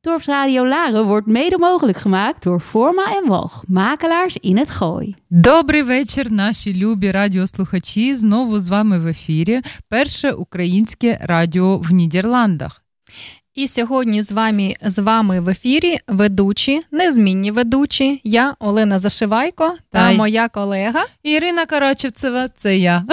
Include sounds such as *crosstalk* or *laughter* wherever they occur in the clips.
Dorpsradio Laren wordt mede mogelijk gemaakt door Forma en Walg, makelaars in het Gooi. Добрий вечір, наші любі радіослухачі. Знову з вами в ефірі перше українське радіо в Нідерландах. І сьогодні з вами з вами в ефірі ведучі, незмінні ведучі. Я Олена Зашивайко та Та й- моя колега. Ірина Карачевцева, це я.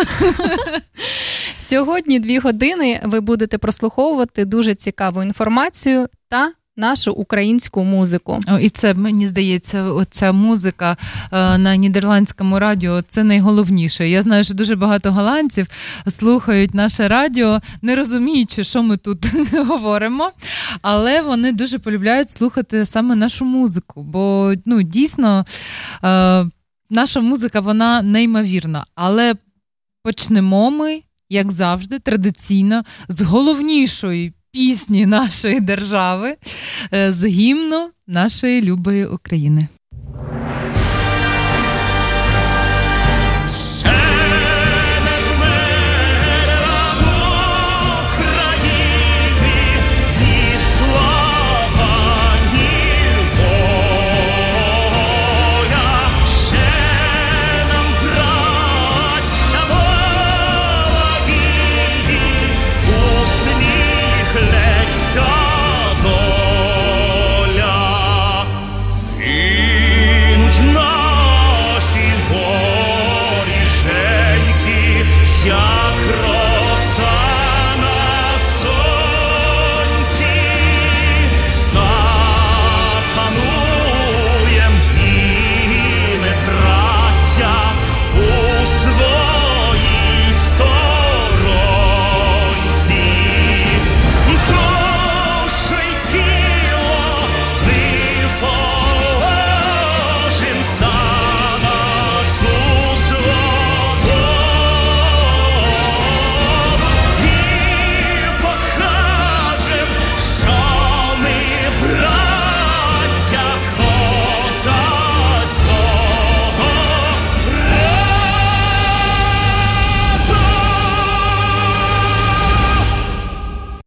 *laughs* Сьогодні дві години ви будете прослуховувати дуже цікаву інформацію та нашу українську музику. І це мені здається, оця музика е, на нідерландському радіо це найголовніше. Я знаю, що дуже багато голландців слухають наше радіо, не розуміючи, що ми тут *laughs* говоримо, але вони дуже полюбляють слухати саме нашу музику. Бо ну дійсно е, наша музика вона неймовірна. Але почнемо ми, як завжди, традиційно з головнішої. Пісні нашої держави е, з гімну нашої любої України.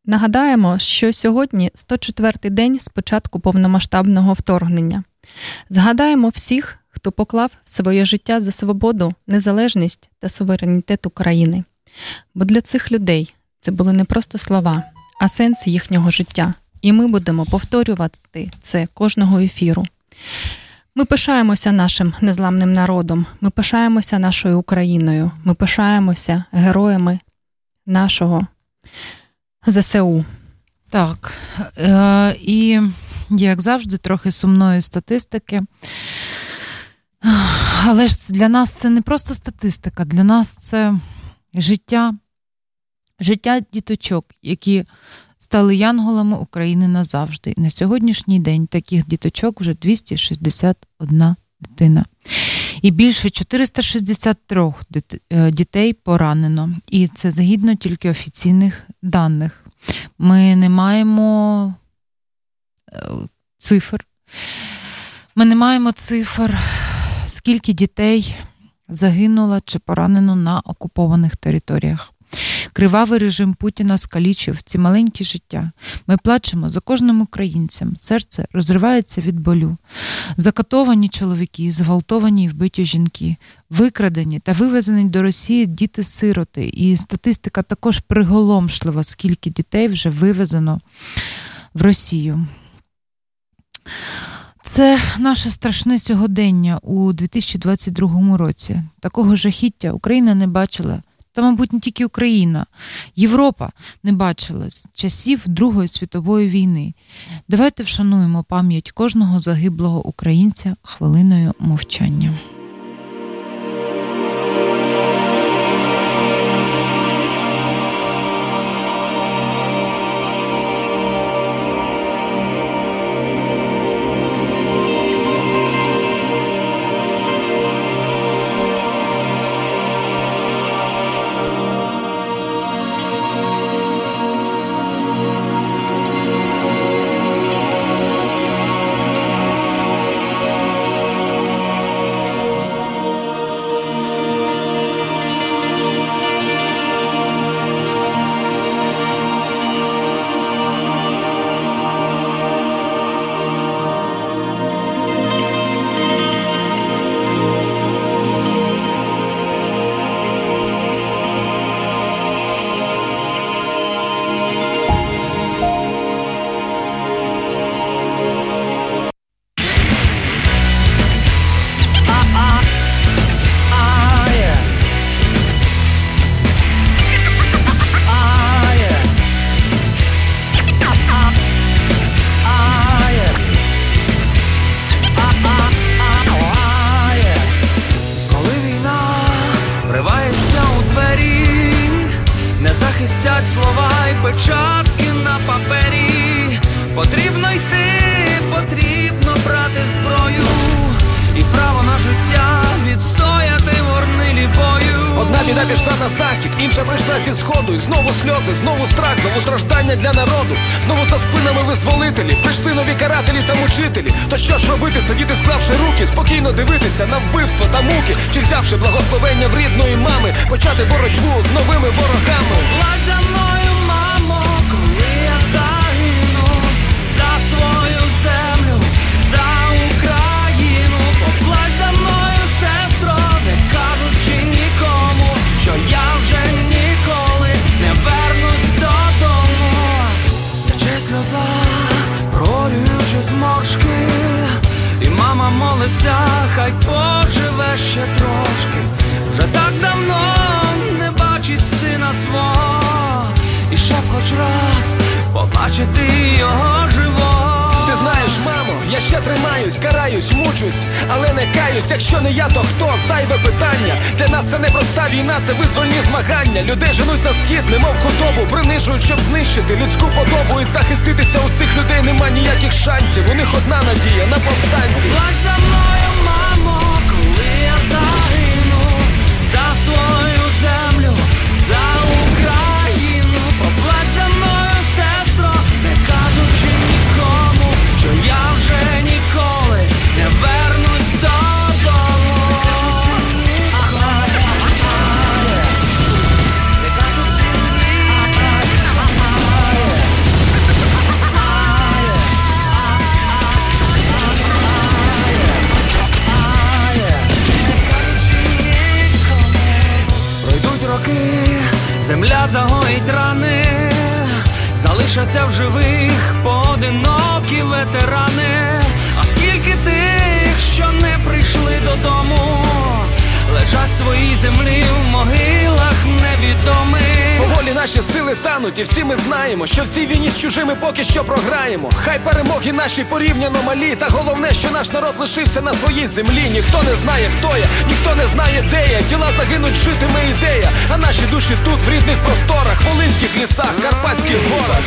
Нагадаємо, що сьогодні 104-й день з початку повномасштабного вторгнення. Згадаємо всіх, хто поклав своє життя за свободу, незалежність та суверенітет України. Бо для цих людей це були не просто слова, а сенс їхнього життя. І ми будемо повторювати це кожного ефіру. Ми пишаємося нашим незламним народом, ми пишаємося нашою Україною, ми пишаємося героями нашого ЗСУ. Так. Е, і як завжди, трохи сумної статистики. Але ж для нас це не просто статистика, для нас це життя, життя діточок, які стали янголами України назавжди. На сьогоднішній день таких діточок вже 261 дитина. І більше 463 е, дітей поранено. І це згідно тільки офіційних даних. Ми не маємо е, цифр. Ми не маємо цифр, скільки дітей загинуло чи поранено на окупованих територіях. Кривавий режим Путіна скалічив ці маленькі життя. Ми плачемо за кожним українцем. Серце розривається від болю. Закатовані чоловіки, зґвалтовані і вбиті жінки, викрадені та вивезені до Росії діти-сироти. І статистика також приголомшлива, скільки дітей вже вивезено в Росію. Це наше страшне сьогодення у 2022 році. Такого жахіття Україна не бачила. Та, мабуть, не тільки Україна, Європа не бачила з часів Другої світової війни. Давайте вшануємо пам'ять кожного загиблого українця хвилиною мовчання. Залишаться в живих поодинокі ветерани. А скільки тих, що не прийшли додому, лежать в своїй землі в могилах невідомих. Поволі наші сили тануть, і всі ми знаємо, що в цій війні з чужими поки що програємо. Хай перемоги наші порівняно малі, та головне, що наш народ лишився на своїй землі. Ніхто не знає, хто я, ніхто не знає, де я. Тіла загинуть, житиме ідея. А наші душі тут, в рідних просторах, волинських лісах, карпатських горах.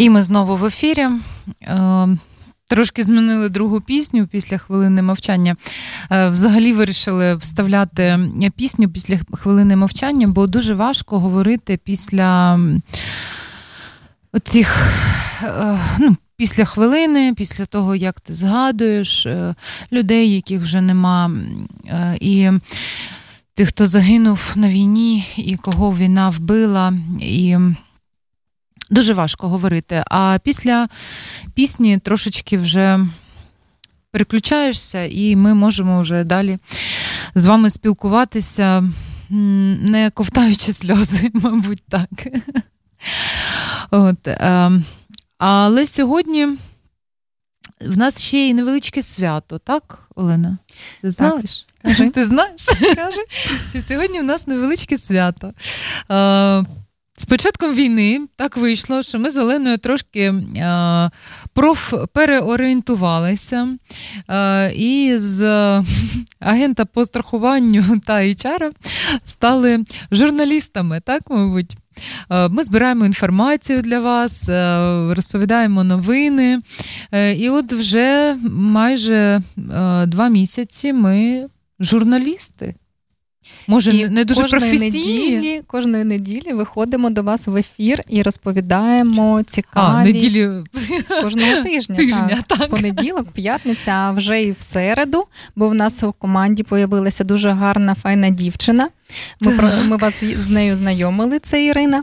І ми знову в ефірі. Е, Трошки змінили другу пісню після хвилини мовчання. Е, Взагалі вирішили вставляти пісню після хвилини мовчання, бо дуже важко говорити після м, оцих. е, Ну, Після хвилини, після того, як ти згадуєш людей, яких вже нема, і тих, хто загинув на війні, і кого війна вбила, і дуже важко говорити. А після пісні трошечки вже переключаєшся, і ми можемо вже далі з вами спілкуватися, не ковтаючи сльози, *laughs* мабуть, так. От, е, але сьогодні в нас ще й невеличке свято, так, Олена? Ти знаєш? Кажи. Ти знаєш? Кажи. що сьогодні в нас невеличке свято. З початком війни так вийшло, що ми з Оленою трошки е, проф переорієнтувалися. Е, і з е, агента по страхуванню та HR стали журналістами, так, мабуть. Е, Ми збираємо інформацію для вас, е, розповідаємо новини. Е, І от вже майже два місяці ми журналісти. Може, І не- дуже кожної професійні. Неділі, кожної неділі виходимо до вас в ефір і розповідаємо А, неділі кожного *laughs* тижня. тижня, так. так. Понеділок, п'ятниця, а вже і в середу, бо в нас у команді появилася дуже гарна файна дівчина. Ми, про, ми вас з нею знайомили, це Ірина.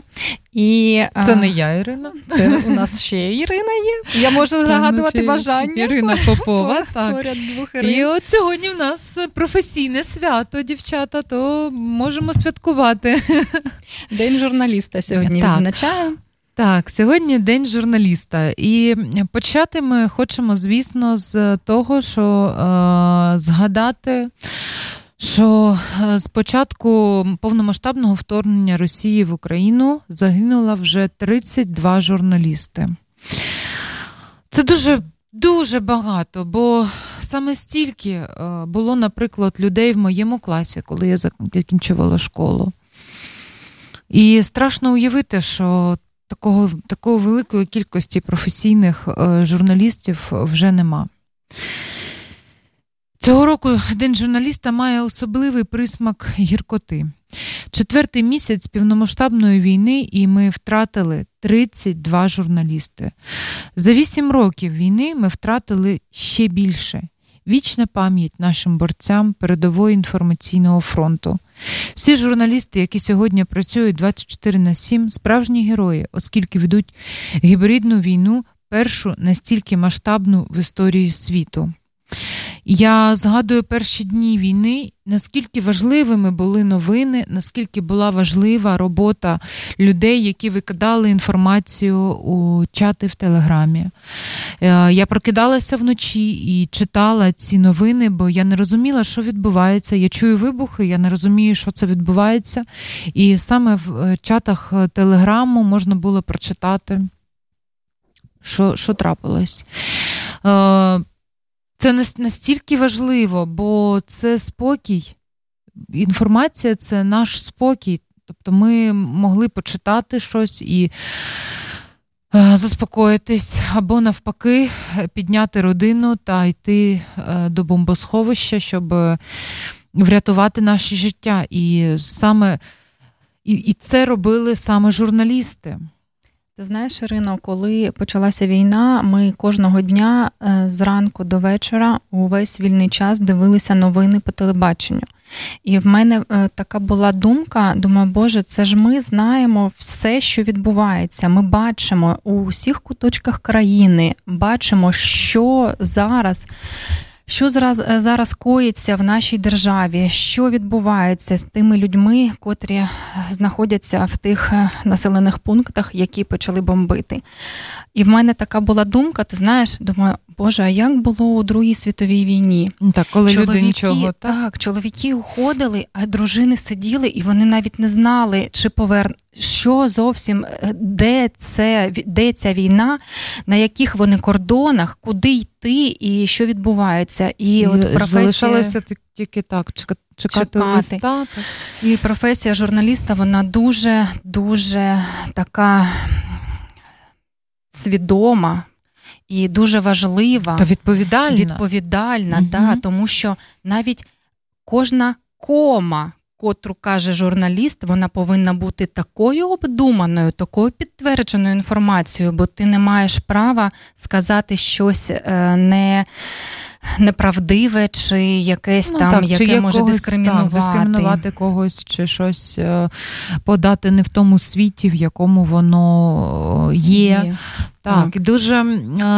І, а, Це не я, Ірина. це у нас ще Ірина є. Я можу загадувати бажання. Ірина Попова. так. Поряд двох І от сьогодні в нас професійне свято, дівчата, то можемо святкувати. День журналіста сьогодні Так. відзначаємо. Так, сьогодні день журналіста, і почати ми хочемо, звісно, з того, що е, згадати, що е, з початку повномасштабного вторгнення Росії в Україну загинуло вже 32 журналісти. Це дуже дуже багато, бо саме стільки е, було, наприклад, людей в моєму класі, коли я закінчувала школу. І страшно уявити, що такого, такої великої кількості професійних е, журналістів вже нема. Цього року День журналіста має особливий присмак гіркоти. Четвертий місяць повномасштабної війни, і ми втратили 32 журналісти. За вісім років війни ми втратили ще більше. Вічна пам'ять нашим борцям передового інформаційного фронту. Всі журналісти, які сьогодні працюють 24 на 7, справжні герої, оскільки ведуть гібридну війну, першу настільки масштабну в історії світу. Я згадую перші дні війни, наскільки важливими були новини, наскільки була важлива робота людей, які викидали інформацію у чати в Телеграмі. Е, я прокидалася вночі і читала ці новини, бо я не розуміла, що відбувається. Я чую вибухи, я не розумію, що це відбувається. І саме в е, чатах Телеграму можна було прочитати, що, що трапилось. Е, це настільки важливо, бо це спокій. Інформація це наш спокій. Тобто ми могли почитати щось і е, заспокоїтись, або навпаки, підняти родину та йти е, до бомбосховища, щоб врятувати наше життя. І саме і, і це робили саме журналісти. Ти знаєш, Ірино, коли почалася війна, ми кожного дня е, зранку до вечора увесь вільний час дивилися новини по телебаченню. І в мене е, така була думка: думаю, Боже, це ж ми знаємо все, що відбувається. Ми бачимо у всіх куточках країни, бачимо, що зараз що зараз е, зараз коїться в нашій державі, що відбувається з тими людьми, котрі знаходяться в тих е, населених пунктах, які почали бомбити? І в мене така була думка: ти знаєш, думаю, Боже, а як було у Другій світовій війні? Так, коли чоловіки, люди нічого так? так, чоловіки уходили, а дружини сиділи, і вони навіть не знали, чи повер... що зовсім е, де це де ця війна, на яких вони кордонах, куди йти і що відбувається. І, і от професія... залишалося тільки так, чекати. Чекати листа. Так. І професія журналіста, вона дуже дуже така свідома і дуже важлива та відповідальна, відповідальна, угу. да, тому що навіть кожна кома, котру каже журналіст, вона повинна бути такою обдуманою, такою підтвердженою інформацією, бо ти не маєш права сказати щось е, не. Неправдиве, чи якесь ну, там, так, яке чи може когось, дискримінувати. Так, дискримінувати когось, чи щось е, подати не в тому світі, в якому воно є. є. Так, і дуже,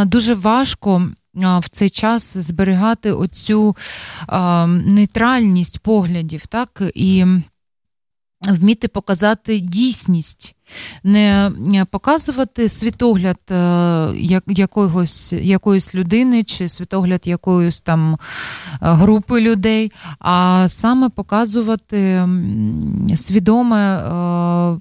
дуже важко. В цей час зберігати оцю нейтральність поглядів, так і вміти показати дійсність, не показувати світогляд е, якогось, якоїсь людини чи світогляд якоїсь там групи людей, а саме показувати свідоме.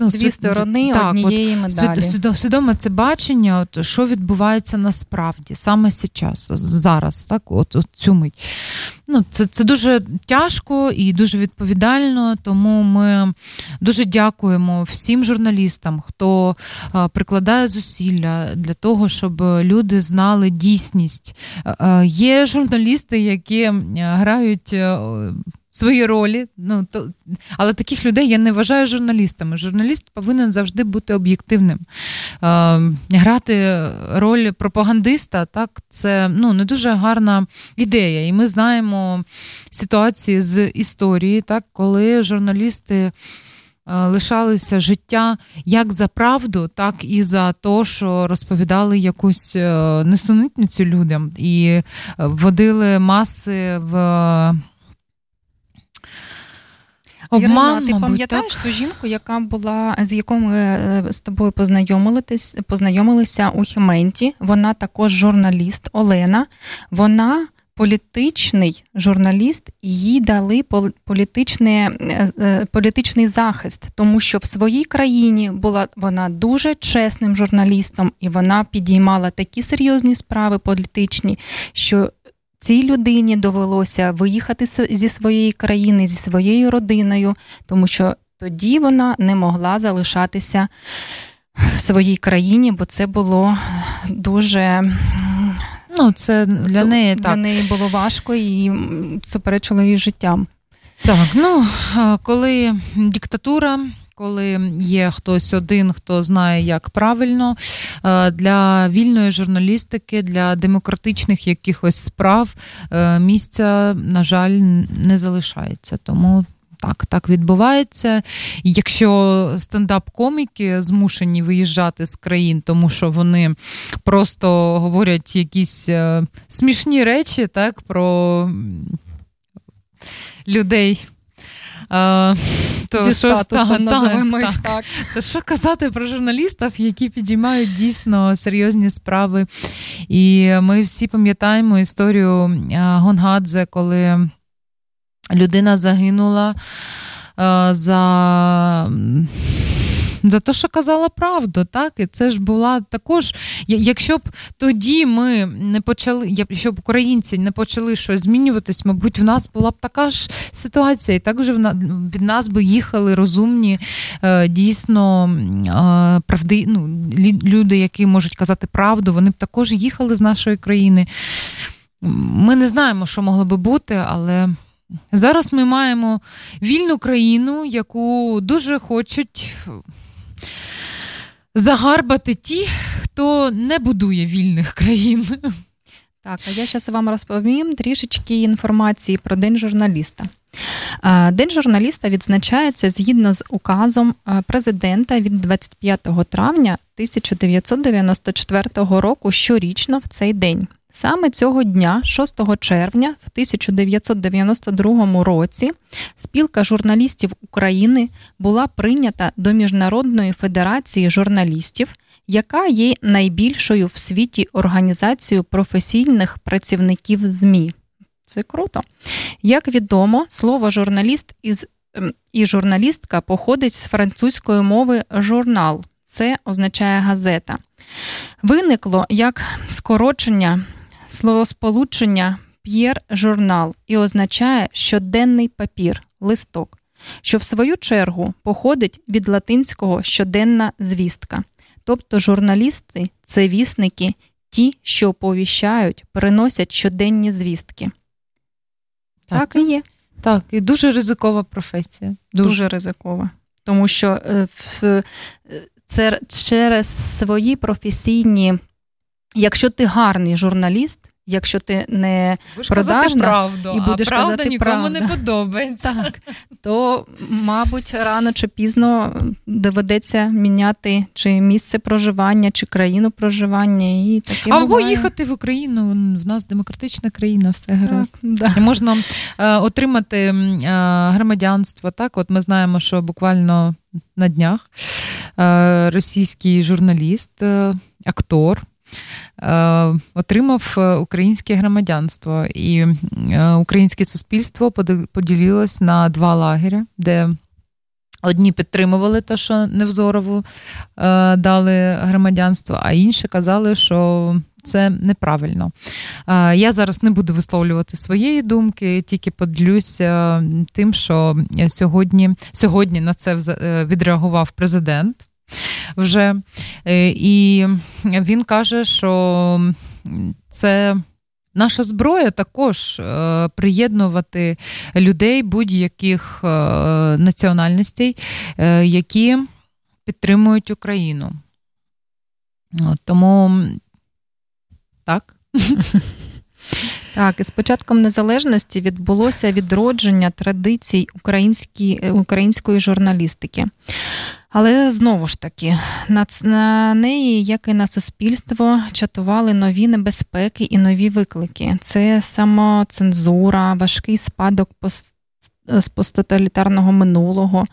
Е, ну, Дві сторони так, однієї от, медалі. Свідомо, свідоме це бачення, от, що відбувається насправді, саме зараз, зараз, так, от, от цю мить. Ну, Це це дуже тяжко і дуже відповідально, тому ми дуже дякуємо всім журналістам, хто а, прикладає зусилля для того, щоб люди знали дійсність. А, є журналісти, які грають свої ролі. Ну то але таких людей я не вважаю журналістами. Журналіст повинен завжди бути об'єктивним. Е, Грати роль пропагандиста, так це ну не дуже гарна ідея. І ми знаємо ситуації з історії, так коли журналісти. Е, лишалися життя як за правду, так і за те, що розповідали якусь е, несунитницю людям і вводили маси в Обман, Ірина, ти мабуть, пам'ятаєш так? ту жінку, яка була з якою ми е, з тобою познайомились, познайомилися у Хіменті? Вона також журналіст Олена. Вона політичний журналіст, їй дали пол- політичне, е, е, політичний захист, тому що в своїй країні була вона дуже чесним журналістом, і вона підіймала такі серйозні справи політичні, що цій людині довелося виїхати зі своєї країни, зі своєю родиною, тому що тоді вона не могла залишатися в своїй країні, бо це було дуже Ну, це для неї для неї було важко і суперечило її життям. Так, ну коли диктатура, коли є хтось один, хто знає, як правильно, е, для вільної журналістики, для демократичних якихось справ е, місця, на жаль, не залишається. Тому. Так, так відбувається. Якщо стендап-коміки змушені виїжджати з країн, тому що вони просто говорять якісь е, смішні речі, так, про людей. Е, то Зі що- статусом та- називаємо їх так. так. То що казати про журналістів, які підіймають дійсно серйозні справи? І ми всі пам'ятаємо історію Гонгадзе, коли людина загинула за. За те, що казала правду, так? І це ж була також. Якщо б тоді ми не почали, якщо б українці не почали щось змінюватись, мабуть, в нас була б така ж ситуація, і так же від нас би їхали розумні, е, дійсно е, правди, ну, люди, які можуть казати правду, вони б також їхали з нашої країни. Ми не знаємо, що могло би бути, але зараз ми маємо вільну країну, яку дуже хочуть загарбати ті, хто не будує вільних країн. Так, а я зараз вам розповім трішечки інформації про День журналіста. День журналіста відзначається згідно з указом президента від 25 травня 1994 року щорічно в цей день. Саме цього дня, 6 червня в 1992 році, спілка журналістів України була прийнята до Міжнародної федерації журналістів, яка є найбільшою в світі організацією професійних працівників ЗМІ. Це круто. Як відомо, слово журналіст із, ем, і журналістка походить з французької мови журнал. Це означає газета. Виникло як скорочення словосполучення п'єр журнал і означає щоденний папір, листок, що в свою чергу походить від латинського щоденна звістка. Тобто журналісти це вісники, ті, що оповіщають, приносять щоденні звістки. Так, і є. Так, і дуже ризикова професія. Дуже, Дуже. ризикова. Тому що е, в, е, це через свої професійні, якщо ти гарний журналіст, якщо ти не продажна правду, і будеш а правда казати нікому правду. не подобається. так, то, мабуть, рано чи пізно доведеться міняти чи місце проживання, чи країну проживання. І таке Або буває. їхати в Україну. В нас демократична країна, все Так, гаразд. да. І Можна е, отримати е, громадянство. Так, от ми знаємо, що буквально на днях е, російський журналіст, е, актор. Е, Отримав е, українське громадянство, і е, українське суспільство поділилось на два лагеря, де одні підтримували те, що Невзорову дали громадянство, а інші казали, що це неправильно. Я зараз не буду висловлювати своєї думки, тільки поділюся тим, що сьогодні, сьогодні на це відреагував президент вже. Е, І він каже, що це. Наша зброя також е, приєднувати людей будь-яких е, національностей, які підтримують Україну. Тому так. *laughs* Так, і з початком незалежності відбулося відродження традицій української, е, журналістики. Але знову ж таки, на, неї, як і на суспільство, чатували нові небезпеки і нові виклики. Це самоцензура, важкий спадок з посттоталітарного минулого,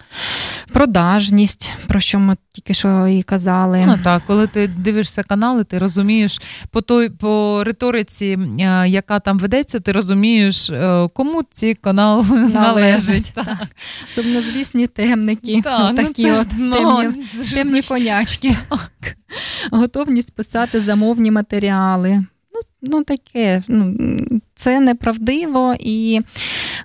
продажність, про що ми тільки що і казали. Ну так, коли ти дивишся канали, ти розумієш по той по риториці, е, яка там ведеться, ти розумієш, е, кому ці канал належить. Належить, так. Сумнозвісні темники, Так, ну такі ж, от ну, темні, ж *laughs* темні конячки. Готовність писати замовні матеріали. Ну, ну таке, ну, це неправдиво, і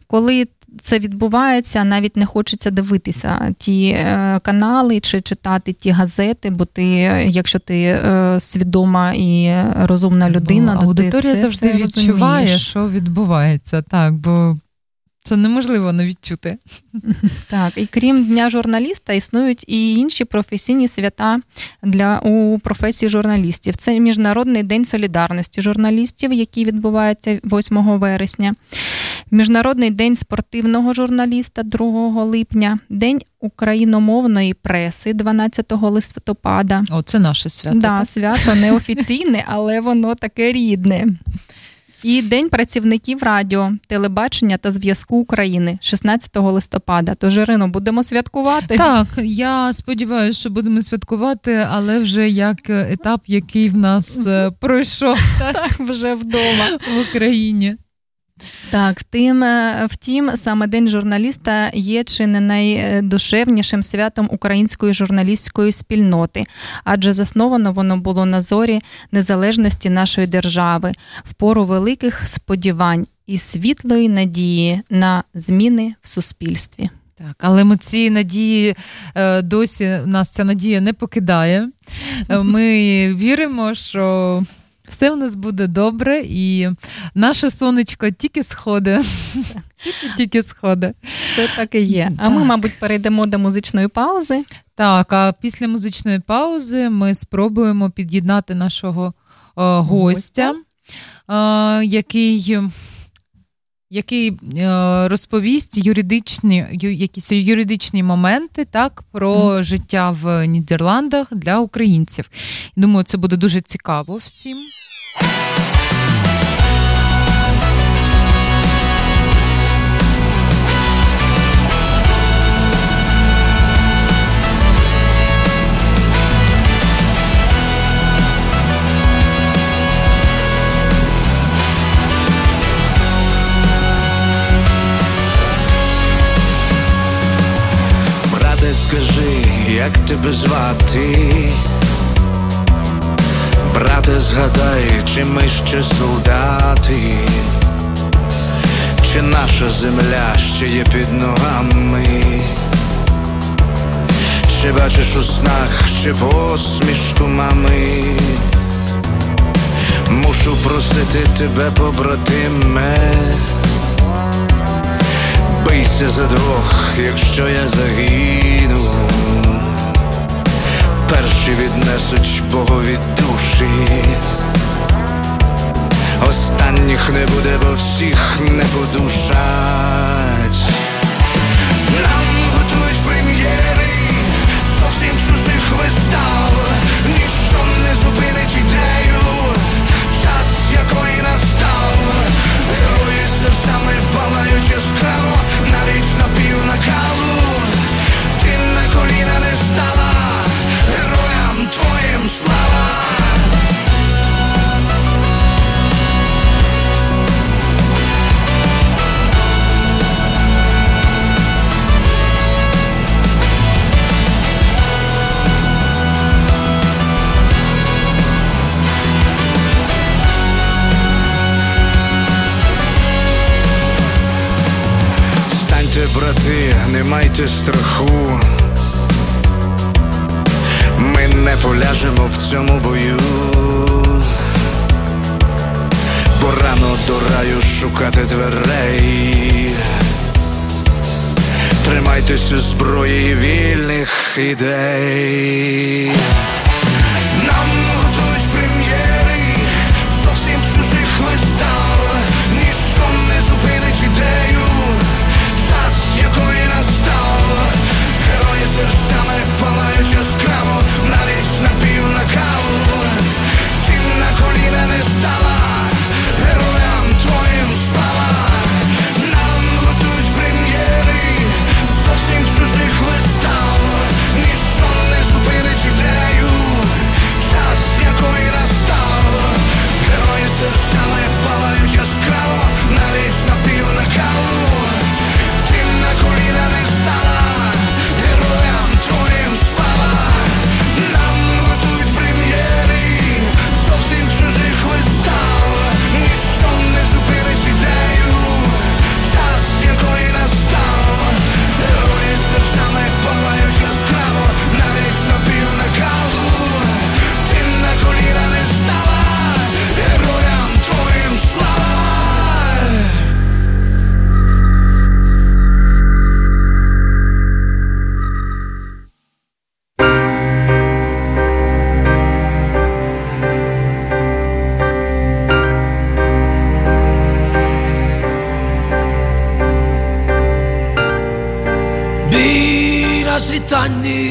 коли це відбувається, навіть не хочеться дивитися ті е, канали чи читати ті газети, бо ти, якщо ти е, свідома і розумна людина, Бо то аудиторія ти це завжди все відчуває, розумієш. що відбувається, так, бо це неможливо не відчути. Так, і крім дня журналіста, існують і інші професійні свята для у професії журналістів. Це Міжнародний день солідарності журналістів, який відбувається 8 вересня. Міжнародний день спортивного журналіста 2 липня, День україномовної преси 12 листопада. О, це наше свято. Да, так? свято неофіційне, але воно таке рідне. І День працівників радіо, телебачення та зв'язку України 16 листопада. Тож, Ірино, будемо святкувати. Так, я сподіваюся, що будемо святкувати, але вже як етап, який в нас е, пройшов *laughs* Так, вже вдома. в Україні. Так, втім, е, втім, саме День журналіста є чи не найдушевнішим святом української журналістської спільноти, адже засновано воно було на зорі незалежності нашої держави в пору великих сподівань і світлої надії на зміни в суспільстві. Так, але ми ці надії е, досі нас ця надія не покидає. Е, Ми віримо, що все в нас буде добре, і наше сонечко тільки сходить. Тільки *laughs* сходить. Це так і є. А ми, мабуть, перейдемо до музичної паузи. Так, а після музичної паузи ми спробуємо під'єднати нашого е, гостя, е, який, який е, розповість юридичні, якісь юридичні моменти так, про життя в Нідерландах для українців. Думаю, це буде дуже цікаво всім. Скажи, як тебе звати? Брате, згадай, чи ми ще солдати, чи наша земля ще є під ногами? Чи бачиш у снах ще посмішку мами? Мушу просити тебе, побратиме. Бийся за двох, якщо я загину. Віднесуть Богові душі. Останніх не буде, бо всіх не подушать. Нам готують прем'єри зовсім чужих вистав. Ніщо не зупинить ідею, час якої настав. Герої серцями палають яскраво, навіть на пів накалу. Ти на коліна не стала, слава. Встаньте, брати, не майте страху. Ми не поляжемо в цьому бою. Бо рано до раю шукати дверей. Тримайтеся зброї вільних ідей. Ти на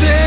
тому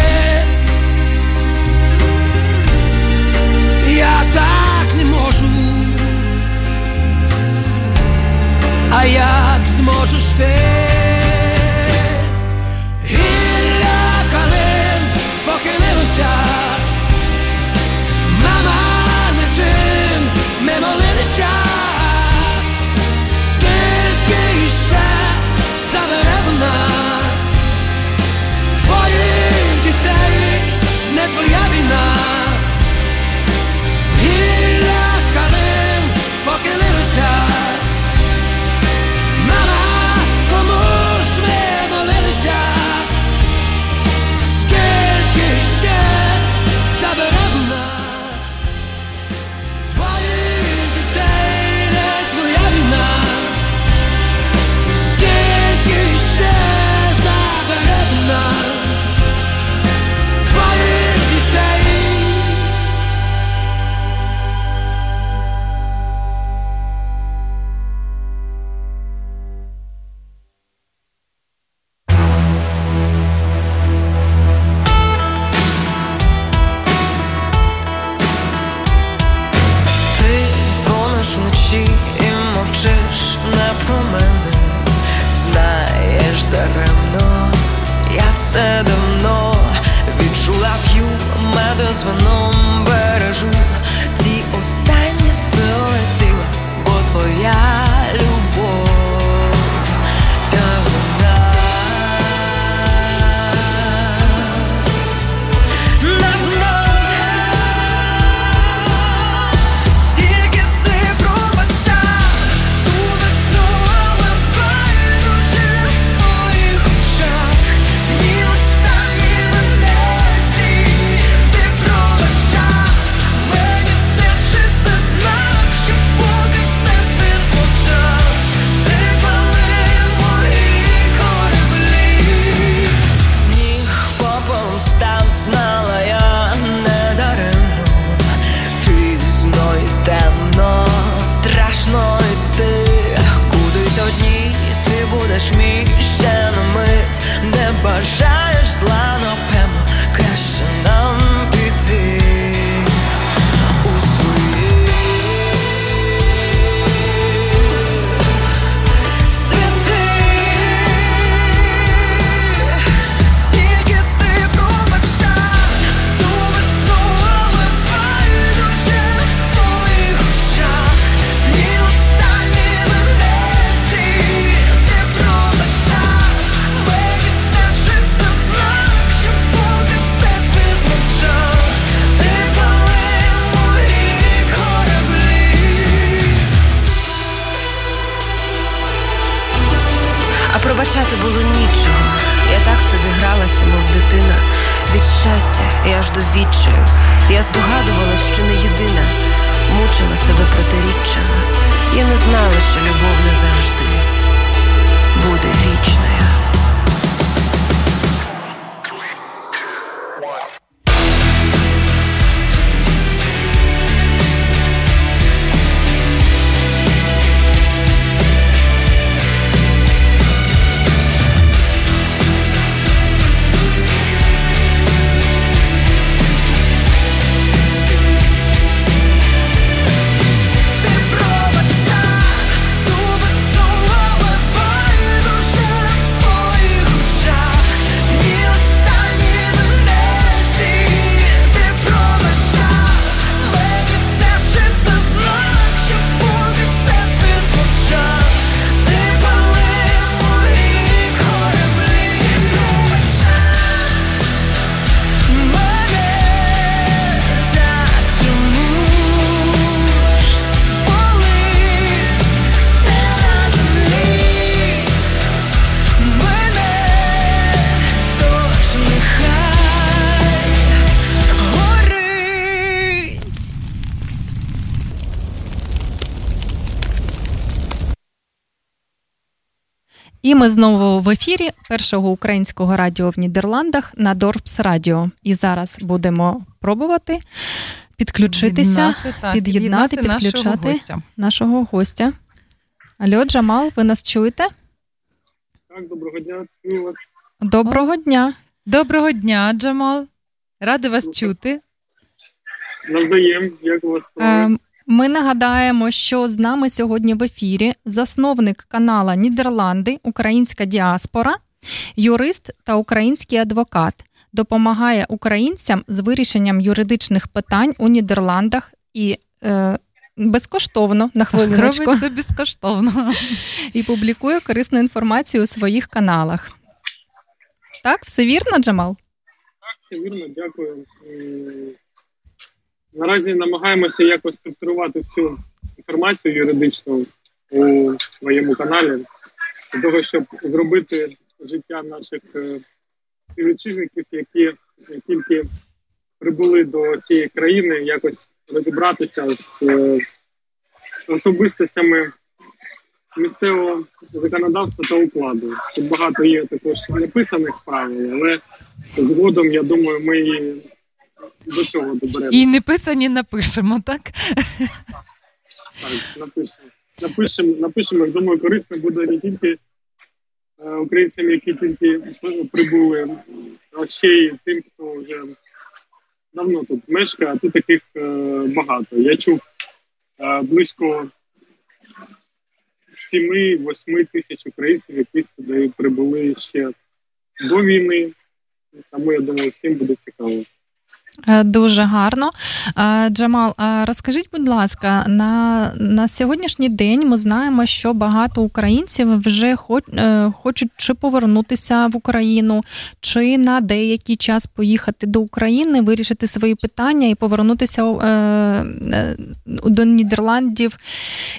ми знову в ефірі першого українського радіо в Нідерландах на Дорпс Радіо. І зараз будемо пробувати підключитися, Під'єднати, так, під'єднати, під'єднати нашого підключати гостя. нашого гостя. Алло, Джамал, ви нас чуєте? Так, доброго дня. Доброго дня. Доброго дня, Джамал. Раді вас чути. Навзаєм, як у вас справи? Ми нагадаємо, що з нами сьогодні в ефірі засновник канала Нідерланди, Українська діаспора, юрист та український адвокат. Допомагає українцям з вирішенням юридичних питань у Нідерландах і е, безкоштовно на хвилиночку Робить це безкоштовно. і публікує корисну інформацію у своїх каналах. Так, все вірно, Джамал? Так, все вірно, дякую. Наразі намагаємося якось структурувати всю інформацію юридичну у своєму каналі для того, щоб зробити життя наших е, співвітчизників, які тільки прибули до цієї країни, якось розібратися з е, особистостями місцевого законодавства та укладу. Тут багато є також неписаних правил, але згодом, я думаю, ми до цього доберемося. І не писані напишемо, так? Так, напишемо. Напишемо, напишемо, я думаю, корисно буде не тільки е, українцям, які тільки прибули, а ще й тим, хто вже давно тут мешкає, а тут таких е, багато. Я чув е, близько 7-8 тисяч українців, які сюди прибули ще до війни. Тому я думаю, всім буде цікаво. Е, Дуже гарно. Е, Джамал, розкажіть, будь ласка, на, на сьогоднішній день ми знаємо, що багато українців вже хоч, е, хочуть чи повернутися в Україну, чи на деякий час поїхати до України, вирішити свої питання і повернутися е, е, до Нідерландів.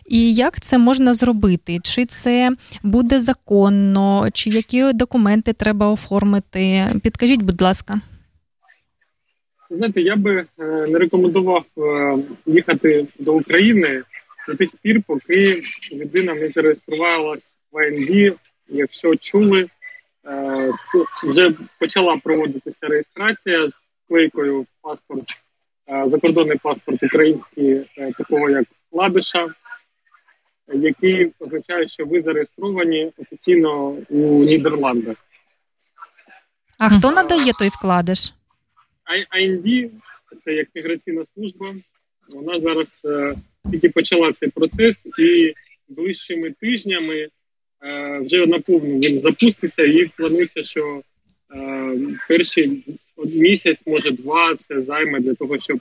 І як це можна зробити? Чи це буде законно, чи які документи треба оформити? Підкажіть, будь ласка. Знаєте, я би е, не рекомендував е, їхати до України до тих пір, поки людина не зареєструвалась в АНБ. Якщо чули, е, вже почала проводитися реєстрація з клейкою паспорт, закордонний паспорт український, такого як вкладиша. який означає, що ви зареєстровані офіційно у Нідерландах. А хто надає той вкладиш? IND – це як міграційна служба. Вона зараз е, тільки почала цей процес, і ближчими тижнями е, вже наповну він запуститься. І планується, що е, перший місяць, може два, це займе для того, щоб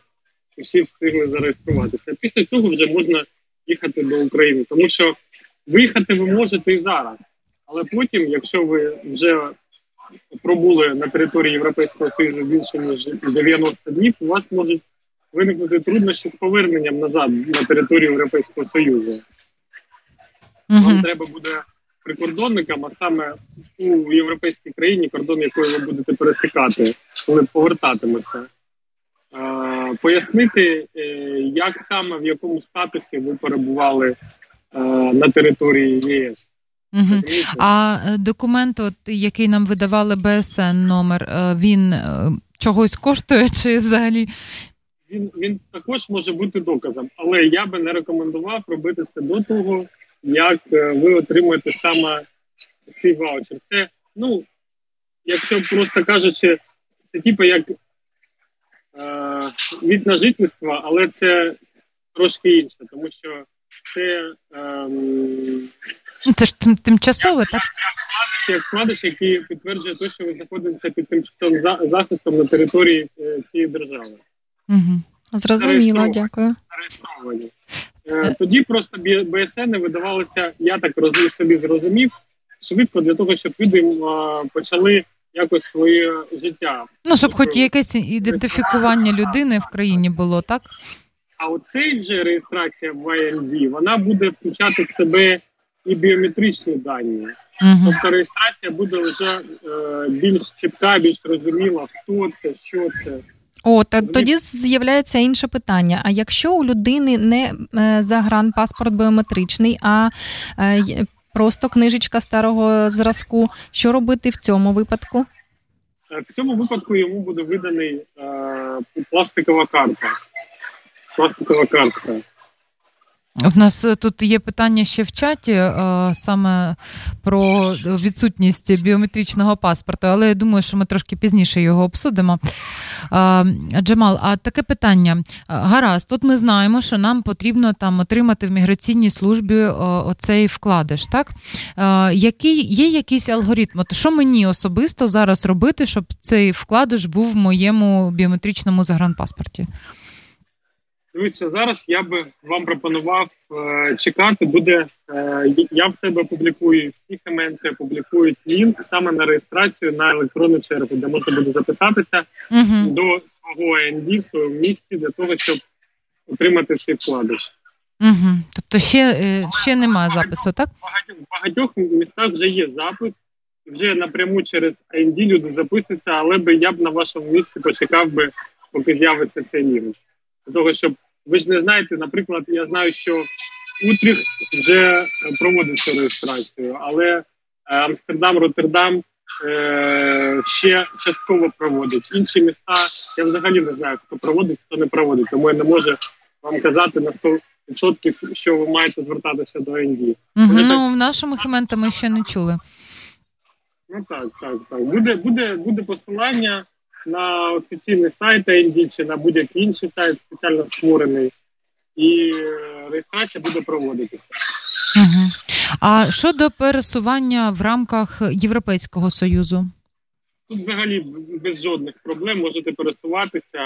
усі встигли зареєструватися. Після цього вже можна їхати до України, тому що виїхати ви можете і зараз, але потім, якщо ви вже пробули на території Європейського Союзу більше ніж 90 днів, у вас можуть виникнути труднощі з поверненням назад на територію Європейського Союзу. Вам Угу. треба буде прикордонникам, а саме у європейській країні, кордон якої ви будете пересікати, коли повертатимеся. Е, пояснити, е, як саме в якому статусі ви перебували е, на території ЄС. Угу. А е, документ, от, який нам видавали БСН номер, е, він е, чогось коштує чи взагалі? він, він також може бути доказом, але я би не рекомендував робити це до того, як е, ви отримуєте саме цей ваучер. Це, ну, якщо просто кажучи, це типу як е, від на жительство, але це трошки інше, тому що це Ну, Це ж тим- тимчасове, так? як вкладиш, який підтверджує те, що ви знаходитеся під тимчасовим за- захистом на території е, цієї держави. Угу. Зрозуміло, дякую. Е, Тоді просто БСН видавалося, я так розумів, собі зрозумів, швидко для того, щоб люди почали якось своє життя. Ну, щоб хоч якесь ідентифікування людини в країні було, так? А оцей вже реєстрація в IND, вона буде включати в себе і біометричні дані. Угу. Тобто реєстрація буде вже е, більш чітка, більш зрозуміла, хто це, що це. О, та тоді з'являється інше питання. А якщо у людини не е, загранпаспорт біометричний, а е, просто книжечка старого зразку, що робити в цьому випадку? Е, В цьому випадку йому буде виданий е, пластикова карта. Пластикова картка. В нас е, тут є питання ще в чаті е, саме про відсутність біометричного паспорту, але я думаю, що ми трошки пізніше його обсудимо. Джамал, а таке питання. Гаразд, тут ми знаємо, що нам потрібно там отримати в міграційній службі е, оцей вкладиш. Так? Який є якийсь алгоритм? От що мені особисто зараз робити, щоб цей вкладиш був в моєму біометричному загранпаспорті? Дивіться, зараз я би вам пропонував е, чекати. Буде е, я в себе публікую всі коменти, публікують лінк саме на реєстрацію на електронну чергу, де можна буде записатися Угу. до свого АНД в місті для того, щоб отримати цей вкладиш. Угу. Тобто ще, е, ще немає запису, так? В багатьох, в багатьох містах вже є запис, вже напряму через АНД люди записуються, але би я б на вашому місці почекав би, поки з'явиться цей лінк. Для того, щоб ви ж не знаєте, наприклад, я знаю, що Утріх вже проводить цю реєстрацію, але е, Амстердам, Роттердам е, ще частково проводять. Інші міста я взагалі не знаю, хто проводить, хто не проводить, тому я не можу вам казати на 100%, що ви маєте звертатися до АНД. Угу. Вони так- Ну, в нашому хемента ми ще не чули. Ну так, так, так. Буде, буде, буде посилання на офіційний сайт AND чи на будь-який інший сайт, спеціально створений, і е, реєстрація буде проводитися. Угу. А щодо пересування в рамках Європейського Союзу? Тут взагалі без жодних проблем можете пересуватися.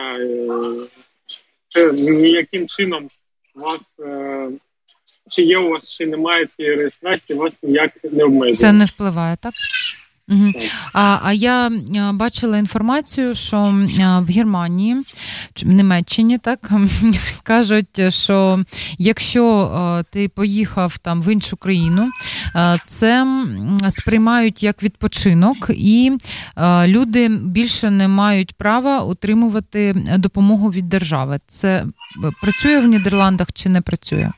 Це ніяким чином вас. е, Чи є у вас, чи немає цієї реєстрації, вас ніяк не обмежує. Це не впливає, так? Угу. А, а я бачила інформацію, що в Германії в Німеччині так *laughs* кажуть, що якщо ти поїхав там в іншу країну, це сприймають як відпочинок, і люди більше не мають права отримувати допомогу від держави. Це е, працює в Нідерландах чи не працює?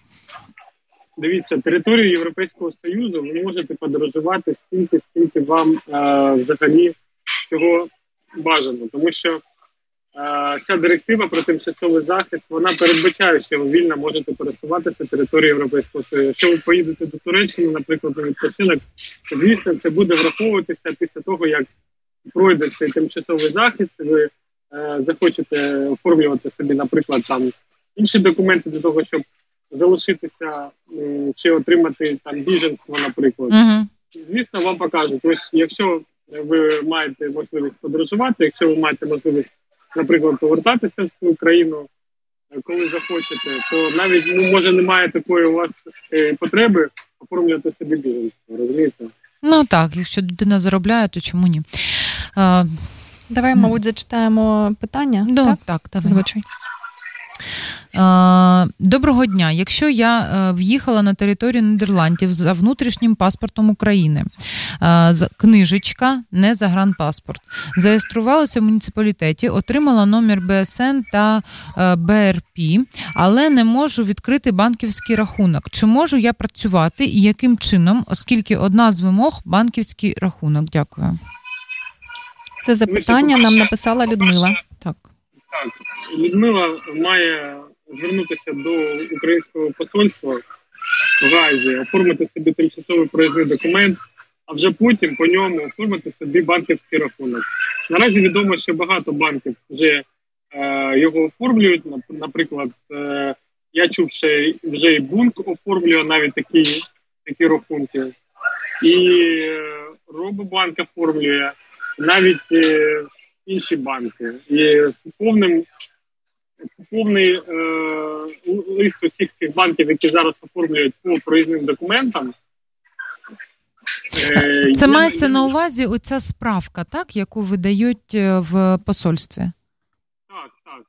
Дивіться, територію Європейського Союзу ви можете подорожувати стільки, скільки вам е, взагалі цього бажано, тому що ця директива про тимчасовий захист вона передбачає, що ви вільно можете пересуватися територією Європейського Союзу. Якщо ви поїдете до Туреччини, наприклад, на відпочинок, то звісно це буде враховуватися після того, як пройде цей тимчасовий захист. Ви е, захочете оформлювати собі, наприклад, там інші документи для того, щоб залишитися е, чи отримати там біженство, наприклад. Угу. Звісно, вам покажуть. Ось якщо ви маєте можливість подорожувати, якщо ви маєте можливість, наприклад, повертатися в свою країну, е, коли захочете, то навіть ну, може немає такої у вас е, потреби оформлювати собі біженство. Розумієте? Ну так, якщо людина заробляє, то чому ні? А, Давай, мабуть, зачитаємо питання. ну, так? так, давай. Звичай. Е, Доброго дня. Якщо я е, в'їхала на територію Нідерландів за внутрішнім паспортом України, е, з- книжечка, не загранпаспорт, зареєструвалася в муніципалітеті, отримала номер БСН та БРП, але не можу відкрити банківський рахунок. Чи можу я працювати і яким чином, оскільки одна з вимог банківський рахунок? Дякую. Це запитання нам написала Людмила. Так. Так, Людмила має звернутися до українського посольства в Гаазі, оформити собі тимчасовий проїзний документ, а вже потім по ньому оформити собі банківський рахунок. Наразі відомо, що багато банків вже е, його оформлюють. Наприклад, е, я чув, що вже і Бунк оформлює навіть такі, такі рахунки. І е, Робобанк оформлює навіть е, інші банки. І повним повний е, лист усіх цих банків, які зараз оформлюють по проїзним документам. Е, Це є- мається на увазі оця справка, так, яку видають е, в посольстві. Так, так.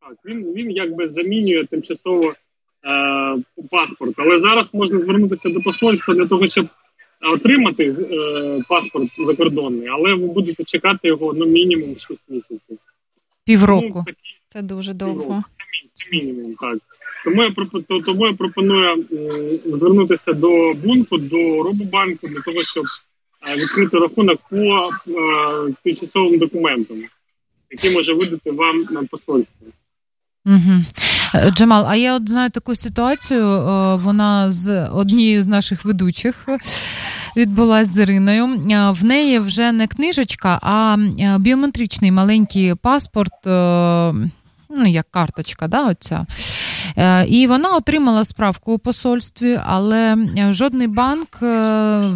так. Він, він якби замінює тимчасово е, паспорт. Але зараз можна звернутися до посольства для того, щоб отримати е, паспорт закордонний, але ви будете чекати його ну, мінімум 6 місяців. Півроку. Ну, такі Це дуже довго. Це мінімум, так. Тому я тому я пропоную звернутися до бунку, до Робобанку для того, щоб е, відкрити рахунок по е, тимчасовим документам, які може видати вам на посольство. Угу. Джамал, а я от знаю таку ситуацію. е, Вона з однією з наших ведучих е, відбулась з Іриною. В неї вже не книжечка, а біометричний маленький паспорт, ну як карточка, да, оця. І вона отримала справку у посольстві, але жодний банк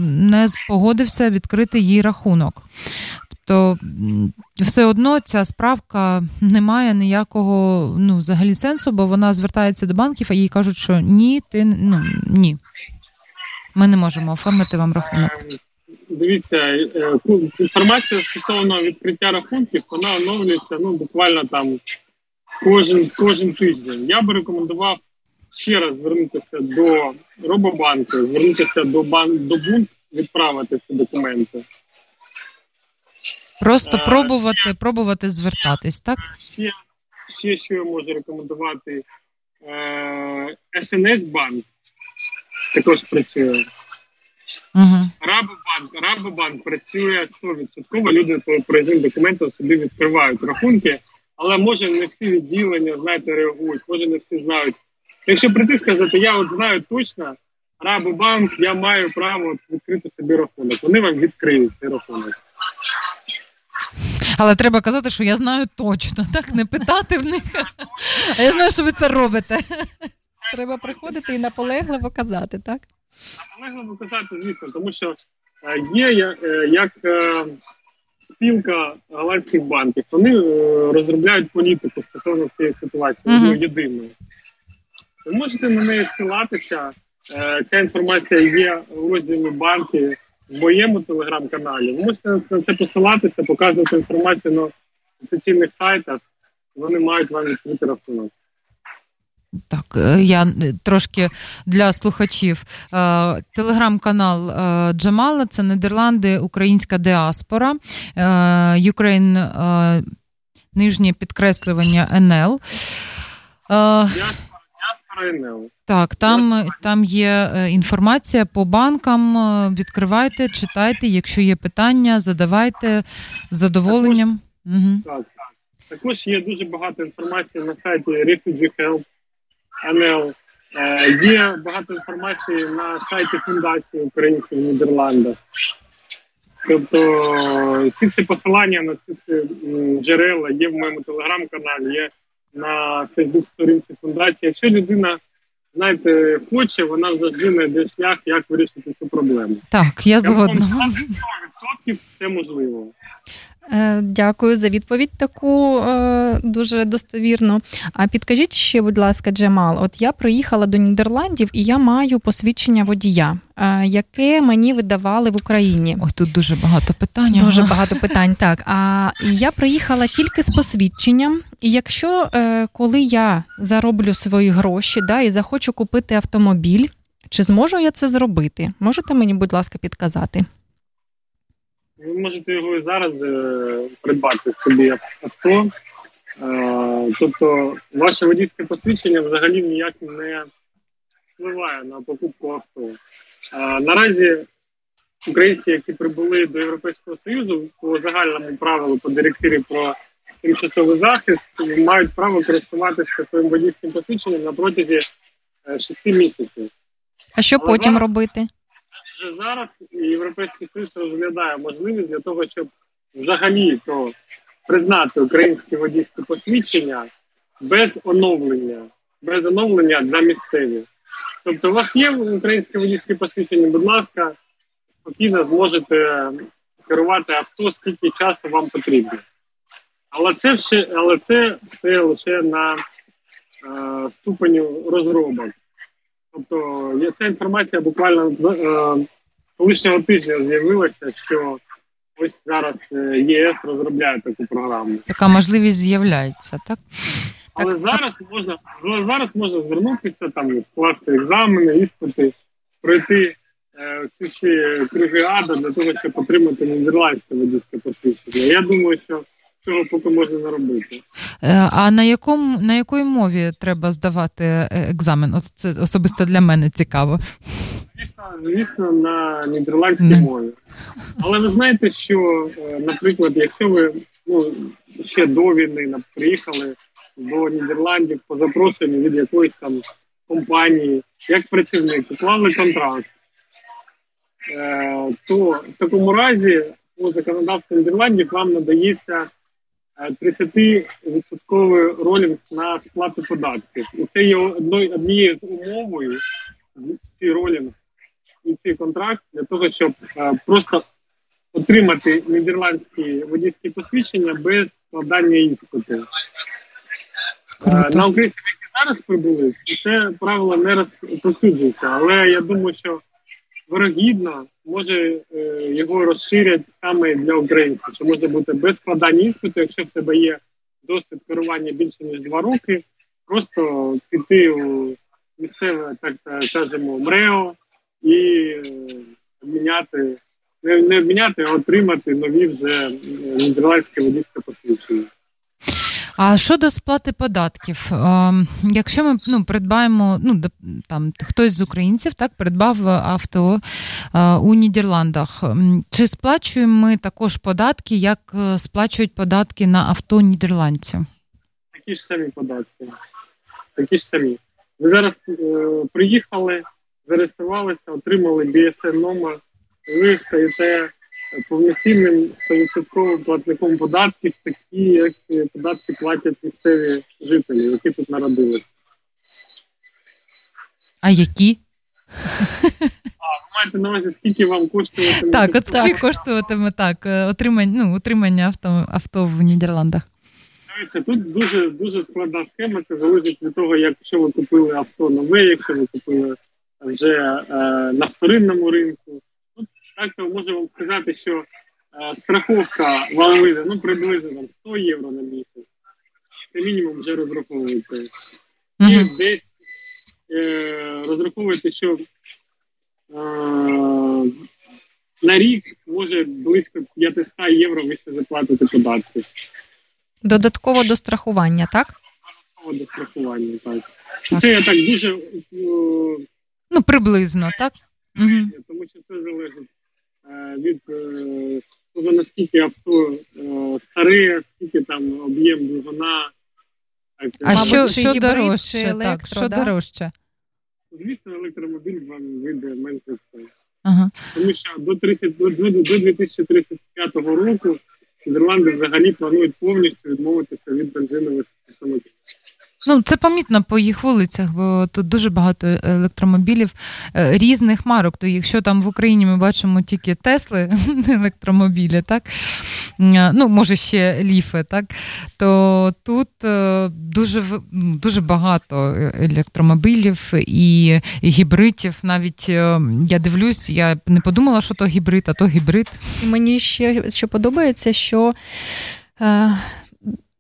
не погодився відкрити їй рахунок. Тобто все одно ця справка не має ніякого ну, взагалі сенсу, бо вона звертається до банків, а їй кажуть, що ні, ти ну, ні. Ми не можемо оформити вам рахунок. Е, Дивіться, е, інформація стосовно відкриття рахунків, вона оновлюється ну, буквально там кожен, кожен тиждень. Я би рекомендував ще раз звернутися до Робобанку, звернутися до бан до Бунк, відправити ці документи. Просто Е, пробувати, пробувати звертатись, так? Ще, ще що я можу рекомендувати. Е, СНС банк також працює. Угу. Рабобанк, Рабобанк працює 100%. Люди по проїзним документам собі відкривають рахунки, але може не всі відділення знаєте, реагують, може не всі знають. Якщо прийти сказати, я от знаю точно, Рабобанк, я маю право відкрити собі рахунок. Вони вам відкриють цей рахунок. Але треба казати, що я знаю точно, *laughs* так? Не питати в них. А я знаю, що ви це робите. *laughs* Треба приходити і наполегливо казати, так? Наполегливо казати, звісно, тому що е, є е, як е, спілка голландських банків, вони розробляють політику стосовно цієї ситуації, ну, єдиною. Ви можете на неї ссилатися. Ця інформація є у розділі банки в моєму телеграм-каналі. Ви можете на це посилатися, показувати інформацію на офіційних сайтах. Вони мають вам відкрити рахунок. Так, е, я е, трошки для слухачів. Е, Телеграм-канал Джамала це Нідерланди, українська діаспора, Ukraine, нижнє підкреслювання НЛ. Е, Діаспора Так, там, там є е, інформація по банкам. е, Відкривайте, читайте. Якщо є питання, задавайте з задоволенням. Угу. Так, так. Також є дуже багато інформації на сайті Refugee Help, NL. Е, Є багато інформації на сайті Фундації українців в Нідерландах. Тобто ці всі посилання на ці всі джерела є в моєму телеграм-каналі, є на Фейсбук-сторінці фундації. Якщо людина, знаєте, хоче, вона завжди знайде шлях, як вирішити цю проблему. Так, я згодна. 100% це можливо. Е, Дякую за відповідь таку е, дуже достовірну. А підкажіть ще, будь ласка, Джемал, от я приїхала до Нідерландів і я маю посвідчення водія, е, яке мені видавали в Україні. Ой, тут дуже багато питань. Дуже ага. багато питань. *laughs* Так, а я приїхала тільки з посвідченням. І якщо коли я зароблю свої гроші, да, і захочу купити автомобіль, чи зможу я це зробити? Можете мені, будь ласка, підказати? Ви можете його і зараз е, придбати собі авто. Е, тобто, ваше водійське посвідчення взагалі ніяк не впливає на покупку авто. Е, наразі українці, які прибули до Європейського Союзу, по загальному правилу по директиві про тимчасовий захист, мають право користуватися своїм водійським посвідченням на протязі 6 місяців. А що Але потім зараз- робити? Вже зараз Європейський Союз розглядає можливість для того, щоб взагалі то признати українське водійське посвідчення без оновлення, без оновлення для місцевих. Тобто, у вас є українське водійське посвідчення, будь ласка, спокійно зможете керувати авто, скільки часу вам потрібно. Але це ще, але це все лише на е, ступеню розробок. Тобто ця інформація буквально е, колишнього тижня з'явилося, що ось зараз е, ЄС розробляє таку програму. Така можливість з'являється, так? Але зараз можна зараз можна звернутися, там скласти екзамени, іспити, пройти е, ці е, круги ада для того, щоб отримати нідерландське водійське посвідчення. Я думаю, що цього поки можна заробити. Е, А на якому на якої мові треба здавати е, екзамен? От це особисто для мене цікаво. Звісно, звісно, на нідерландській мові. Але ви знаєте, що, е, наприклад, якщо ви ну, ще до війни приїхали до Нідерландів по запрошенню від якоїсь там компанії, як працівник, уклали контракт, то в такому разі по законодавству Нідерландів вам надається 30% ролінг на сплату податків. І це є однією з умовою ці ролінг і цей контракт для того, щоб е, просто отримати нідерландські водійські посвідчення без складання іспиту. Круто. Е, На українців, які зараз прибули, це правило не розповсюджується, але я думаю, що вирогідно може е, його розширять саме для українців, що може бути без складання іспиту, якщо в тебе є досвід керування більше ніж два роки, просто піти у місцеве, так е, кажемо, МРЕО і е, обміняти, не, не обміняти, а отримати нові вже е, нідерландське водійське посвідчення. А щодо сплати податків, е, якщо ми ну, придбаємо, ну там хтось з українців так придбав авто е, у Нідерландах, чи сплачуємо ми також податки, як е, сплачують податки на авто нідерландці? такі ж самі податки. Такі ж самі. Ви зараз е, приїхали, зареєструвалися, отримали BSN номер, ви стаєте повноцінним 100% платником податків, такі, як е, податки платять місцеві жителі, які тут народилися. А які? А ви маєте на увазі, скільки вам коштує? Так, от скільки коштуватиме так, е, отримання, ну, утримання авто, авто в Нідерландах? Дивіться, тут дуже дуже складна схема. Це залежить від того, якщо ви купили авто нове, якщо ви купили вже е, на вторинному ринку. Так то можу вам сказати, що е, страховка вам ну приблизно там 100 євро на місяць. Це мінімум вже розраховуєте. І десь е, розраховуєте, що е, на рік може близько 500 євро ви ще заплатите податки. Додатково до страхування, так? Додатково До страхування, так. Так. Це я так дуже е, Ну, приблизно, так? Угу. тому що це залежить від е, того, наскільки авто е, старе, скільки там об'єм двигуна. А е, що, Мабуть, що гібрид, дорожче? електро, так, що да? дорожче? Звісно, електромобіль вам вийде менше всього. Ага. Тому що до 30, до, до, до 2035 року Нідерланди взагалі планують повністю відмовитися від бензинових автомобілів. Ну, це помітно по їх вулицях, бо тут дуже багато електромобілів е, різних марок. То якщо там в Україні ми бачимо тільки Тесли, *laughs* електромобілі, так Е, ну може ще ліфи, так то тут е, дуже дуже багато електромобілів і, гібридів. Навіть я дивлюсь, я не подумала, що то гібрид, а то гібрид. І мені ще що подобається, що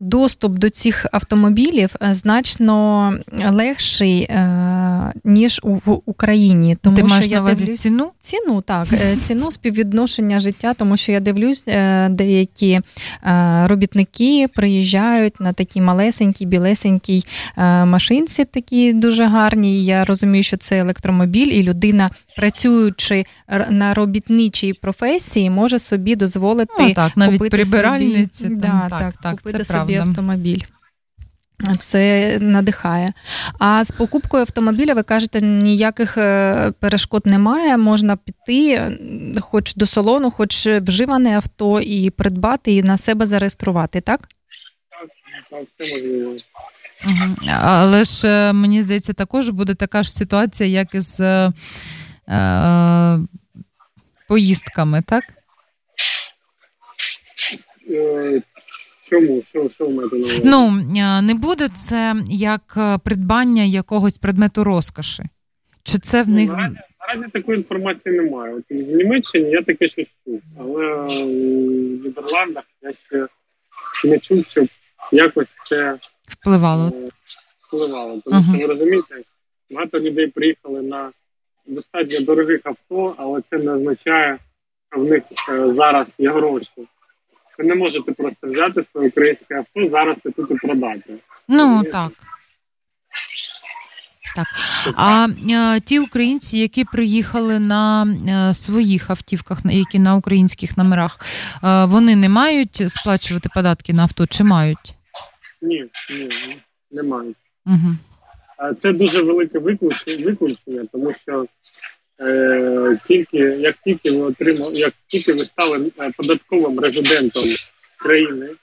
доступ до цих автомобілів е, значно легший, е, ніж в Україні. Тому Ти що маєш я на увазі дивлюсь ціну? ціну, так, е, *laughs* ціну співвідношення життя, тому що я дивлюсь, е, деякі е, робітники приїжджають на такій малесенькій, білесенькій е, машинці, такі дуже гарні. Я розумію, що це електромобіль, і людина, працюючи на робітничій професії, може собі дозволити Ну, так, навіть купити прибиральниці. собі, там, да, так, так, купити це собі правда. автомобіль. Це надихає. А з покупкою автомобіля, ви кажете, ніяких е, перешкод немає. Можна піти, е, хоч до салону, хоч вживане авто, і придбати, і на себе зареєструвати, так? Так, так, можливо. Але ж е, мені здається, також буде така ж ситуація, як і з е, е, поїздками, так? Чому? Що, що маєте на увазі? Ну е, не буде це як е, придбання якогось предмету розкоші. Чи це в Ну, них наразі, наразі такої інформації немає. От в Німеччині я таке щось чув, але в Нідерландах я ще не чув, щоб якось це впливало? е, впливало. Тому Ага. що ви розумієте, багато людей приїхали на достатньо дорогих авто, але це не означає, що в них зараз є гроші. Ви не можете просто взяти своє українське авто зараз і тут і продати. Ну так. Так. А е, ті українці, які приїхали на е, своїх автівках, які на українських номерах, е, вони не мають сплачувати податки на авто чи мають? Ні, ні, ні, немає. Угу. А Це дуже велике виключення, тому що е, тільки як тільки ви отримали, як тільки ви стали е, податковим резидентом країни, е,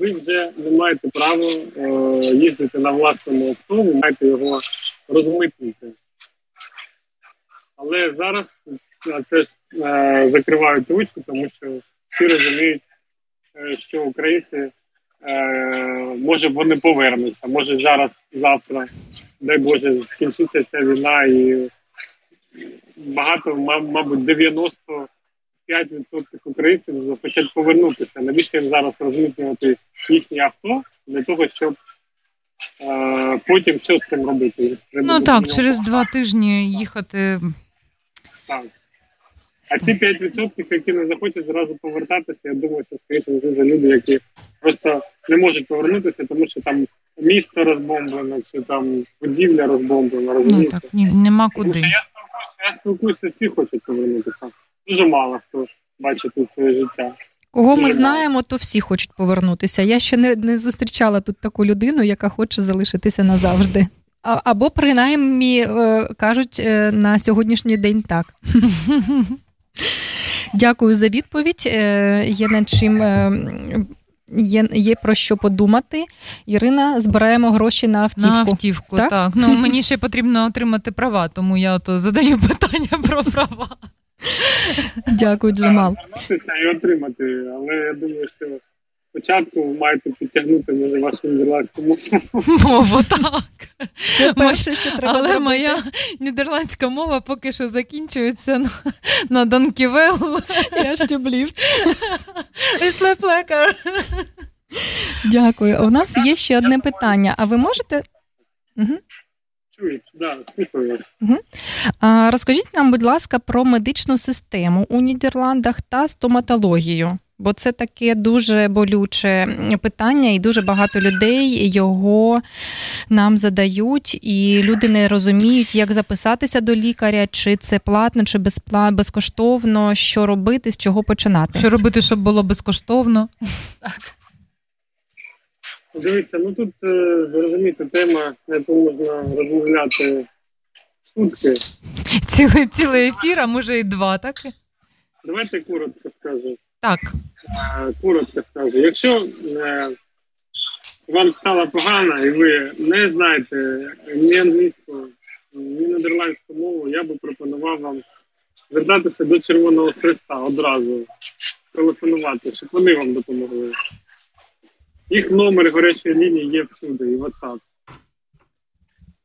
ви вже не маєте права е, їздити на власному авто, ви маєте його розмитнити. Але зараз на це ж е, закривають очі, тому що всі розуміють, що українці може вони повернуться, може зараз, завтра, дай Боже, скінчиться ця війна і багато, ма- мабуть, 95% українців захочуть повернутися. Навіщо їм зараз розмітнювати їхні авто для того, щоб е, потім що з цим робити? Треба Ну так, через два тижні їхати. Так. А ці 5%, які не захочуть зразу повертатися, я думаю, що скоріше за люди, які просто не можуть повернутися, тому що там місто розбомблено, чи там будівля розбомблена, Ну так, ні, нема Тому що куди. я спілкуюся, я спілкуюся, всі хочуть повернутися. Дуже мало хто бачить тут своє життя. Кого ми знаємо, то всі хочуть повернутися. Я ще не, не зустрічала тут таку людину, яка хоче залишитися назавжди. А, або принаймні е, кажуть е, на сьогоднішній день так. *laughs* Дякую за відповідь. Е, Є над чим. е, Є, є про що подумати. Ірина, збираємо гроші на автівку. На автівку, Так? так? Ну мені ще потрібно отримати права, тому я то задаю питання про права. Дякую, Джамал. І отримати. Але я думаю, що спочатку ви маєте підтягнути може вашу нідерландську мову. Мову, так. Це перше, що треба Але зробити. моя нідерландська мова поки що закінчується на, на Данківел. Я ж тюблів. Іслеплекар. Дякую. У нас є ще одне питання. А ви можете Чуєш? Да, а, розкажіть нам, будь ласка, про медичну систему у Нідерландах та стоматологію. Бо це таке дуже болюче питання, і дуже багато людей його нам задають, і люди не розуміють, як записатися до лікаря, чи це платно, чи безпла... безкоштовно, що робити, з чого починати. Що робити, щоб було безкоштовно? Дивіться, ну тут е, зрозуміти тема, на яку можна розмовляти сутки. Цілий, цілий ефір, а може і два, так? Давайте коротко скажу. Так. Коротко скажу. Якщо е, вам стало погано і ви не знаєте ні англійську, ні нідерландську мову, я би пропонував вам звертатися до Червоного Христа одразу, телефонувати, щоб вони вам допомогли. Їх номер гарячої лінії є всюди, і WhatsApp.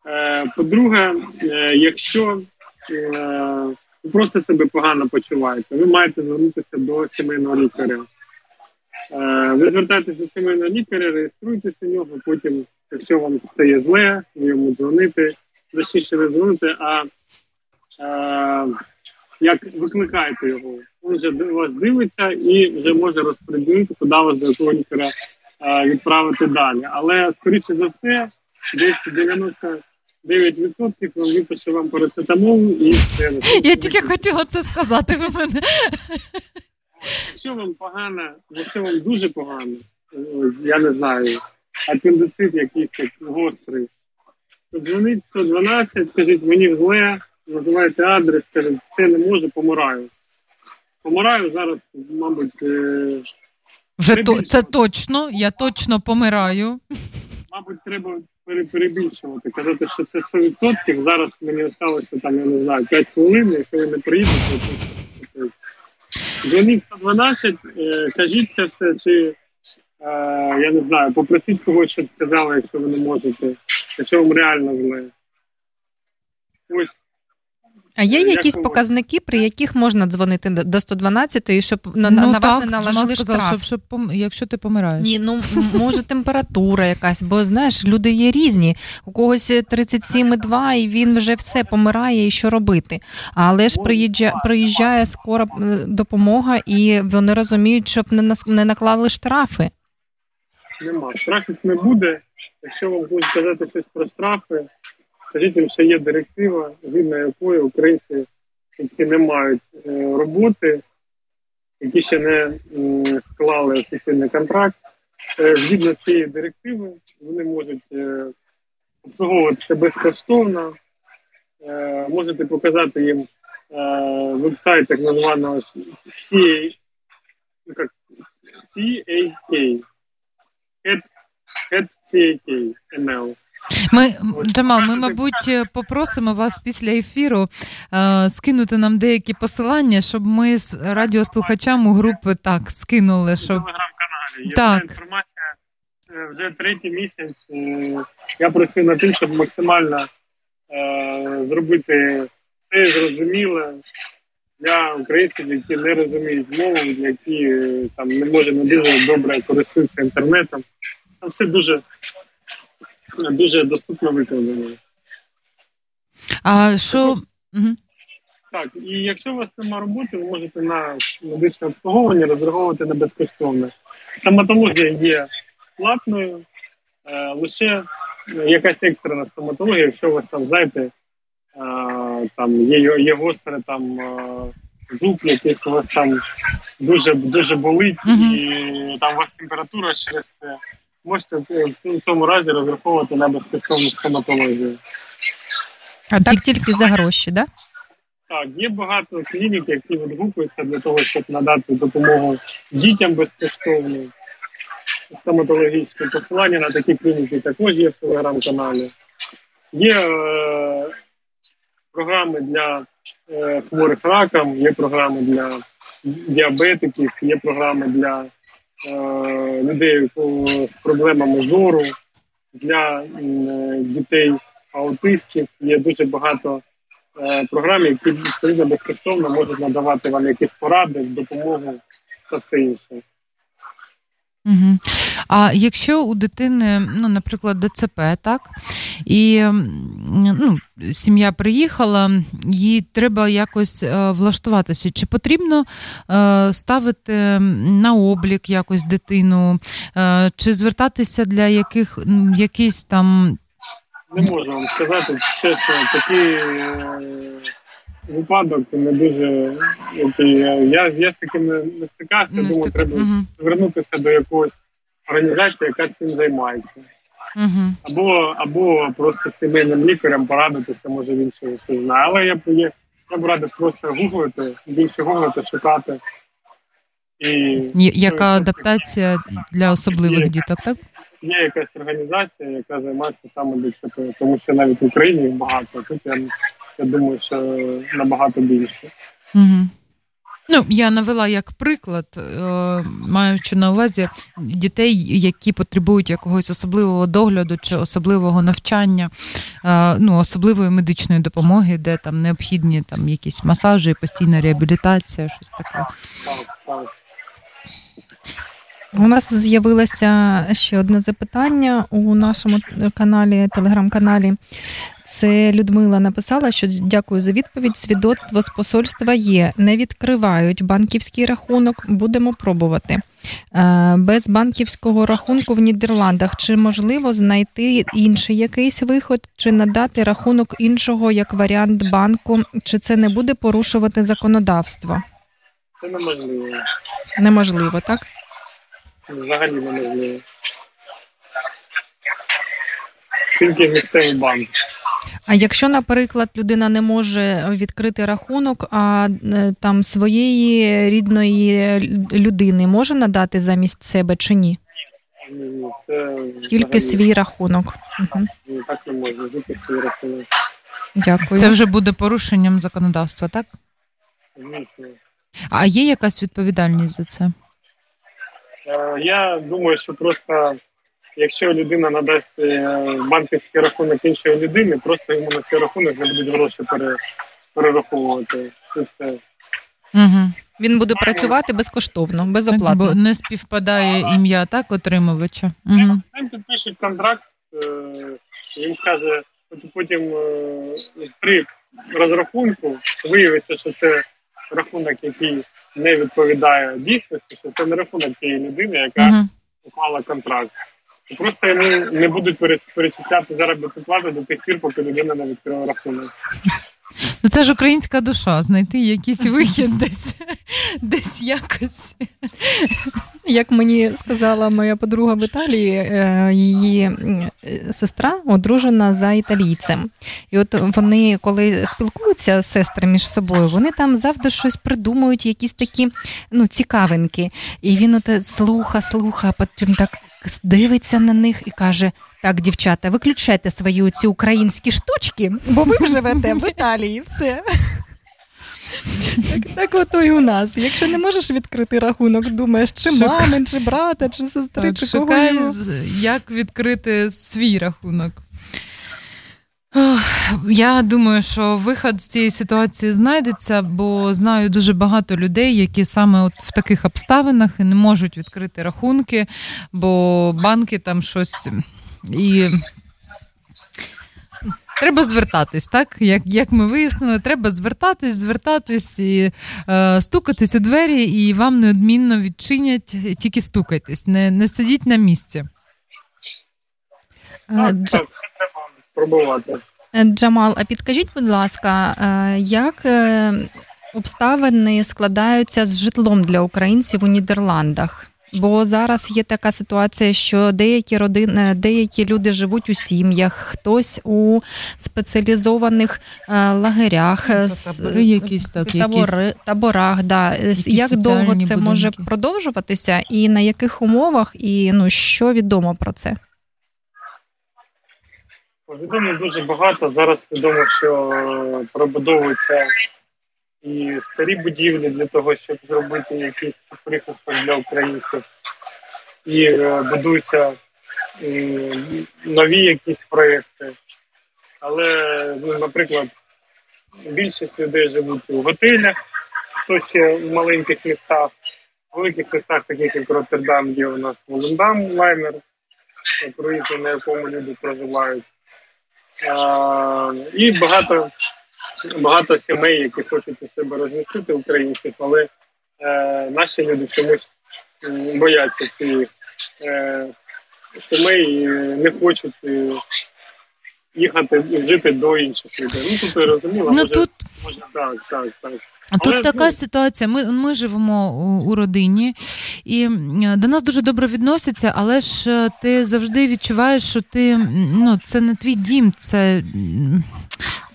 Е, По-друге, е, якщо ви просто себе погано почуваєте, ви маєте звернутися до сімейного лікаря. Е, ви звертаєтеся до сімейного лікаря, реєструйтеся в нього, потім, якщо вам стає зле, ви йому дзвонити, точніше не дзвоните, а е, як викликаєте його. Він вже вас дивиться і вже може розпорядити, куди вас до якого лікаря е, відправити далі. Але, скоріше за все, десь 90%. 9% випише вам парацетамол і Я тільки хотіла це сказати. Ви мене. Якщо вам погано, якщо вам дуже погано, я не знаю, апендицит якийсь гострий, то дзвоніть 112, скажіть, мені зле, називайте адрес, скажіть, це не може, помираю. Помираю зараз, мабуть, е, Вже то, це точно, я точно помираю. Мабуть, треба перебільшувати. Казати, що це 100%. Зараз мені залишилося там, я не знаю, 5 хвилин, якщо ви не приїдете, то дзвоніть 112, е, кажіть це все, чи е, я не знаю, попросіть когось, щоб сказали, якщо ви не можете, якщо вам реально зле. Ось А є Як якісь ви- показники, при яких можна дзвонити до- до 112 щоб на, на, на вас не наложили Ну, сказав, штраф? щоб, щоб пом- якщо ти помираєш. Ні, ну може температура якась, бо знаєш, люди є різні. У когось 37,2 і він вже все помирає, і що робити. Але ж приїжджає, приїжджає скора допомога, і вони розуміють, щоб не нас- не наклали штрафи. нема. Штрафів не буде. Якщо вам будуть казати щось про штрафи, скажіть що є директива, згідно якої українці, які не мають е, роботи, які ще не склали офіційний контракт, е, згідно цієї директиви, вони можуть е, обслуговуватися безкоштовно. Можете показати їм веб-сайт так званого ну, CAK. Head CAK ML. Ми, Джамал, ми, мабуть, попросимо вас після ефіру е, скинути нам деякі посилання, щоб ми з радіослухачам у групи так скинули, щоб. Є Так. інформація е, вже третій місяць. е, Я працюю над тим, щоб максимально е, зробити все зрозуміле для українців, які не розуміють мову, які е, там не може не дуже добре користуються інтернетом. Там все дуже, дуже доступно викладено. а що. Так, і якщо у вас немає роботи, ви можете на медичне обслуговування розраховувати на безкоштовне. Стоматологія є платною, е, лише якась екстрена стоматологія, якщо у вас там, знаєте, е, там є, є гостре там е, зуб, який у вас там дуже, дуже болить, і там у вас температура через це. Можете в цьому разі розраховувати на безкоштовну стоматологію. А так тільки за гроші, да? Так, є багато клінік, які відгукуються для того, щоб надати допомогу дітям безкоштовно. Стоматологічне посилання на такі клініки також є в телеграм-каналі. Є е, програми для е, хворих раком, є програми для діабетиків, є програми для людей о, з проблемами зору, для е, дітей аутистів. Є дуже багато е, програм, які безкоштовно можуть надавати вам якісь поради, допомогу та все інше. Угу. А якщо у дитини, ну, наприклад, ДЦП, так, і ну, сім'я приїхала, їй треба якось е, влаштуватися, чи потрібно е, ставити на облік якось дитину, е, чи звертатися для яких якісь там. Не можу вам сказати, чесно, такий випадок не дуже який я я з таким не, стикався, не думаю, треба угу. звернутися до якогось організації, яка цим займається. Угу. Або або просто сімейним лікарем порадитися, може він щось знає. Але я б я б радив просто гуглити, більше гуглити, шукати. І Яка адаптація для особливих є, діток, так? Є якась організація, яка займається саме ДЦП, тому що навіть в Україні багато. Тут я я думаю, що набагато більше. Угу. Ну, я навела як приклад, е, маючи на увазі дітей, які потребують якогось особливого догляду чи особливого навчання, е, ну особливої медичної допомоги, де там необхідні там якісь масажі, постійна реабілітація, щось таке. Так, так. У нас з'явилося ще одне запитання у нашому каналі, телеграм-каналі. Це Людмила написала, що дякую за відповідь. Свідоцтво з посольства є. Не відкривають банківський рахунок. Будемо пробувати. Е, без банківського рахунку в Нідерландах чи можливо знайти інший якийсь виход, чи надати рахунок іншого як варіант банку, чи це не буде порушувати законодавство? Це неможливо. Неможливо, так? Взагалі неможливо. Тільки місцевий банк. А якщо, наприклад, людина не може відкрити рахунок, а е, там своєї рідної людини може надати замість себе чи ні? Ні, це Тільки свій рахунок. Угу. Ні, так не можна, тільки свій рахунок. Дякую. Це вже буде порушенням законодавства, так? Звісно. А є якась відповідальність за це? Е, я думаю, що просто якщо людина надасть е, банківський рахунок іншої людини, просто йому на цей рахунок не будуть гроші перераховувати. Це все. Угу. Він буде працювати безкоштовно, безоплатно. Бо не співпадає ім'я так отримувача. Угу. Він підпишуть контракт, е, він скаже, потім при розрахунку виявиться, що це рахунок, який не відповідає дійсності, що це не рахунок тієї людини, яка uh-huh. уклала контракт. Просто йому не будуть перечисляти заробітну плату до тих пір, поки людина не відкрила рахунок. Ну це ж українська душа, знайти якийсь вихід *laughs* десь десь якось. Як мені сказала моя подруга в Італії, е, її сестра одружена за італійцем. І от вони, коли спілкуються сестри між собою, вони там завжди щось придумують, якісь такі ну, цікавинки. І він от слуха, слуха, потім так дивиться на них і каже: так, дівчата, виключайте свої ці українські штучки, бо ви живете в Італії. Все. Так так ото і у нас. Якщо не можеш відкрити рахунок, думаєш, чи мами, чи брата, чи сестри, так, чи шукай, як відкрити свій рахунок. Я думаю, що виход з цієї ситуації знайдеться, бо знаю дуже багато людей, які саме от в таких обставинах і не можуть відкрити рахунки, бо банки там щось і. Треба звертатись, так? Як як ми вияснили, треба звертатись, звертатись і е, стукатись у двері, і вам неодмінно відчинять, тільки стукайтесь, не не сидіть на місці. Так, так, треба пробувати. Е, Джамал, а підкажіть, будь ласка, е, як е, обставини складаються з житлом для українців у Нідерландах? Бо зараз є така ситуація, що деякі родини, деякі люди живуть у сім'ях, хтось у спеціалізованих лагерях, табори якісь так, табори, якісь, таборах. Да. Як довго це будинки. може продовжуватися, і на яких умовах, і ну що відомо про це? Відомо дуже багато. Зараз відомо, що пробудовуються і старі будівлі для того, щоб зробити якийсь прихисток для українців, і е, будуються нові якісь проєкти. Але, ну, наприклад, більшість людей живуть у готелях, хто ще в маленьких містах, В великих містах, таких як Роттердам, є у нас Волендам лайнер, круїз, на якому люди проживають. А, і багато, багато сімей, які хочуть у себе розмістити українців, але е, наші люди чомусь бояться цих е, сімей і не хочуть е, їхати і жити до інших людей. Ну тут я розуміло, Ну може, тут може так, так, так. Тут така ну, ситуація. Ми, ми живемо у, у родині, і до нас дуже добре відносяться, але ж е, ти завжди відчуваєш, що ти ну, це не твій дім, це,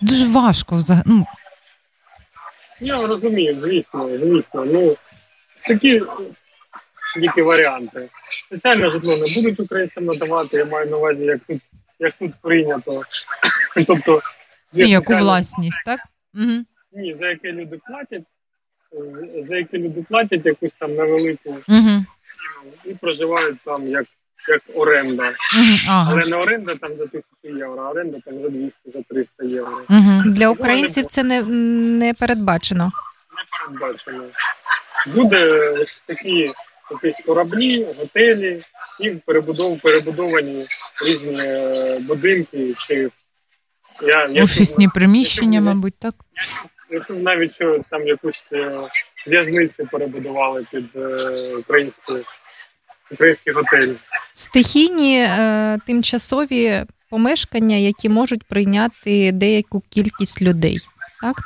це дуже важко взагалі. Ну, Я розумію, звісно, звісно. Ну такі тільки варіанти. Спеціальне житло не будуть українцям надавати, я маю на увазі, як тут, як тут прийнято. *coughs* тобто, є яку власність, так? Угу. Ні, за яке люди платять, за яке люди платять якусь там невелику Угу. і проживають там як, як оренда. Ага. Але не оренда там за тисячу євро, а оренда там за 200, за 300 євро. Угу. Для українців це не, не передбачено. не передбачено. Буде ось такі якісь кораблі, готелі і перебудов, перебудовані різні е, будинки чи я, я Офісні чув- приміщення, мабуть, так? Я чув навіть що там якусь е, в'язницю перебудували під е, українську український готель. Стихійні е, тимчасові помешкання, які можуть прийняти деяку кількість людей. Так?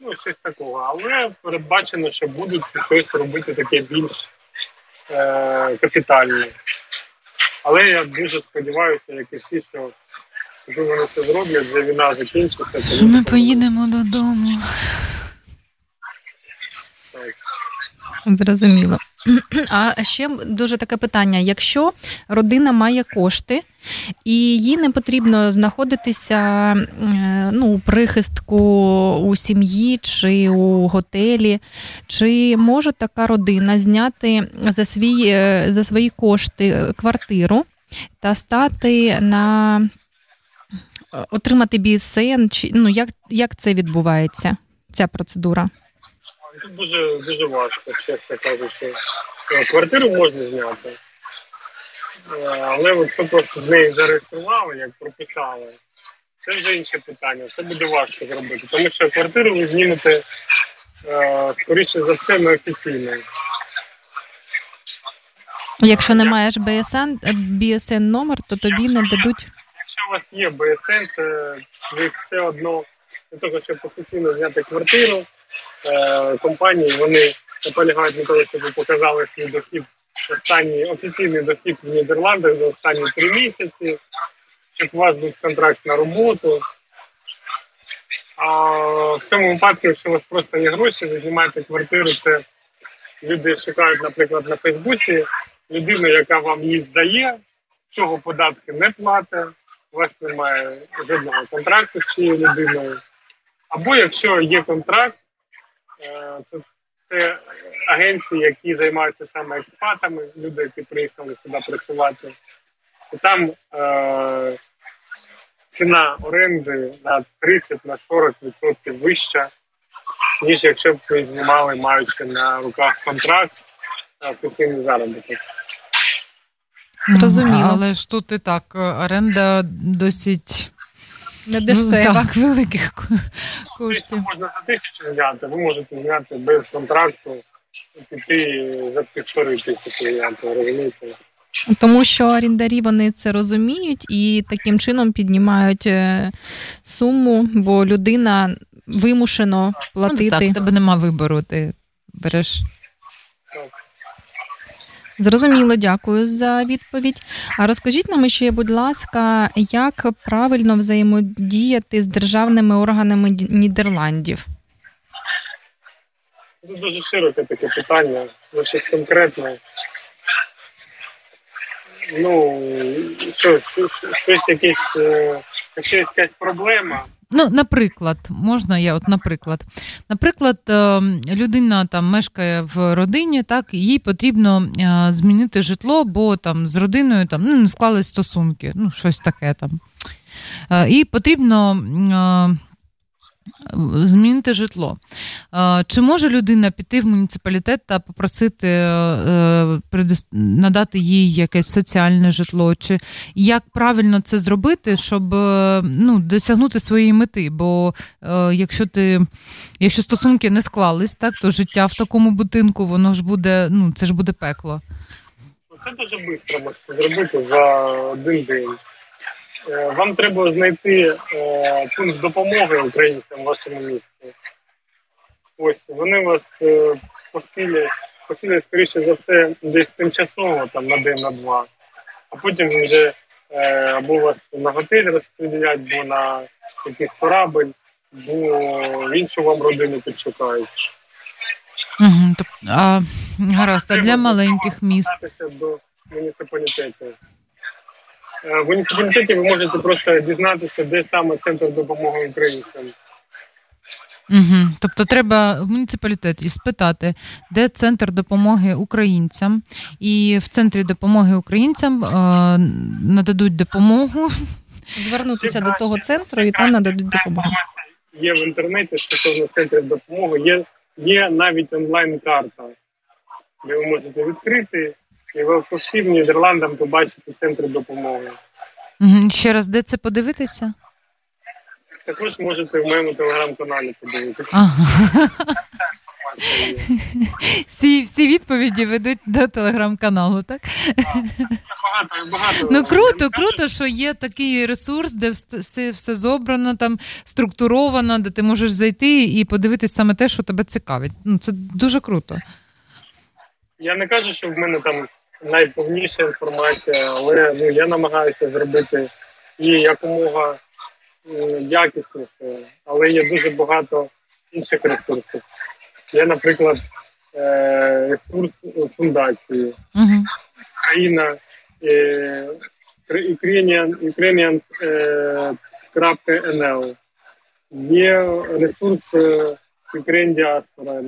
Ну, щось такого. Але передбачено, що будуть щось робити таке більш е, капітальне. Але я дуже сподіваюся, як і всі, що вони це зроблять, вже війна закінчиться. Що ми поїдемо додому. так. Зрозуміло. *clears throat* А ще дуже таке питання: якщо родина має кошти і їй не потрібно знаходитися е, ну, у прихистку у сім'ї чи у готелі, чи може така родина зняти за, свій, е, за свої кошти квартиру та стати на е, отримати BSN, ну як, як це відбувається, ця процедура? Тут дуже, дуже важко, чесно кажучи. Е, Квартиру можна зняти. Е, Але от що просто з неї зареєстрували, як прописали, це вже інше питання. Це буде важко зробити. Тому що квартиру ви знімете, е, скоріше за все, неофіційно. Якщо не маєш е, BSN номер, то тобі не дадуть. Якщо у вас є БСН, то ви все одно для того, щоб офіційно зняти квартиру, е, компанії вони наполягають на того, щоб показали свій дохід, останній офіційний дохід в Нідерландах за останні три місяці, щоб у вас був контракт на роботу. А в цьому випадку, якщо у вас просто є гроші, ви знімаєте квартиру, це люди шукають, наприклад, на Фейсбуці людину, яка вам її здає, цього податки не платить, у вас немає жодного контракту з цією людиною. Або якщо є контракт, е, то це агенції, які займаються саме експатами, люди, які приїхали сюди працювати. І там е, ціна оренди на 30 на 40% вища, ніж якщо б ви знімали, маючи на руках контракт офіційний заробіток. Зрозуміло. Але ж тут і так, е, оренда досить Не ну, дешево. так, *laughs* великих ко- коштів. можна за тисячу зняти, ви можете зняти без контракту, піти за півтори тисячі зняти, розумієте? Тому що орендарі вони це розуміють і таким чином піднімають е, суму, бо людина вимушено Ну, платити. так, в тебе нема вибору, ти береш. Зрозуміло, дякую за відповідь. А розкажіть нам ще, будь ласка, як правильно взаємодіяти з державними органами Нідерландів? Це дуже широке таке питання, щось конкретне. Ну, що- щось якесь, е, якщо якась проблема, Ну, наприклад, можна я, от, наприклад, наприклад, е, людина там мешкає в родині, так, їй потрібно е, змінити житло, бо там з родиною там ну, не склались стосунки, ну, щось таке там. Е, І потрібно змінити житло. Е, чи може людина піти в муніципалітет та попросити е, надати їй якесь соціальне житло? Чи як правильно це зробити, щоб е, ну, досягнути своєї мети? Бо якщо ти, якщо стосунки не склались, так то життя в такому будинку, воно ж буде, ну це ж буде пекло. Це дуже швидко можна зробити за один день. Е, вам треба знайти е, пункт допомоги українцям в вашому місті. Ось вони вас е, посилять, посилять, скоріше за все, десь тимчасово, там на день, на два, а потім вже або вас на готель розподілять, або на якийсь корабль, або в іншу вам родину підшукають. Угу, а, Гаразд, а для маленьких міст. до муніципалітету. Е, в муніципалітеті ви можете просто дізнатися, де саме центр допомоги українцям. Угу. Тобто треба в муніципалітеті спитати, де центр допомоги українцям, і в центрі допомоги українцям е, нададуть допомогу. Звернутися до того центру і там нададуть допомогу. Є в інтернеті стосовно центрів допомоги, є є навіть онлайн-карта, де ви можете відкрити і ви по всім Нідерландам побачите центр допомоги. Ще раз, де це подивитися? Також можете в моєму телеграм-каналі подивитися. Ага. Всі всі відповіді ведуть до телеграм-каналу, так? Багато, багато. Ну круто, круто, що є такий ресурс, де все все зобрано, там структуровано, де ти можеш зайти і подивитись саме те, що тебе цікавить. Ну Це дуже круто. Я не кажу, що в мене там найповніша інформація, але ну, я намагаюся зробити її якомога якісніше, але є дуже багато інших ресурсів. Є, наприклад, е, ресурс фундації, uh країна е, Ukrainian, Ukrainian є ресурс Ukraine Diaspora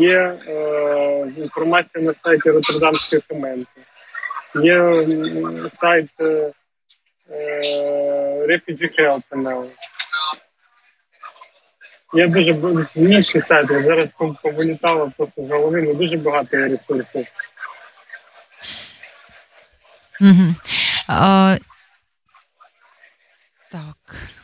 є е, інформація на сайті Роттердамської коменти, є сайт е, Refugee Health. Є дуже інші сайти. Зараз повилітало просто з голови, ну дуже багато є ресурсів. Угу. А, Так.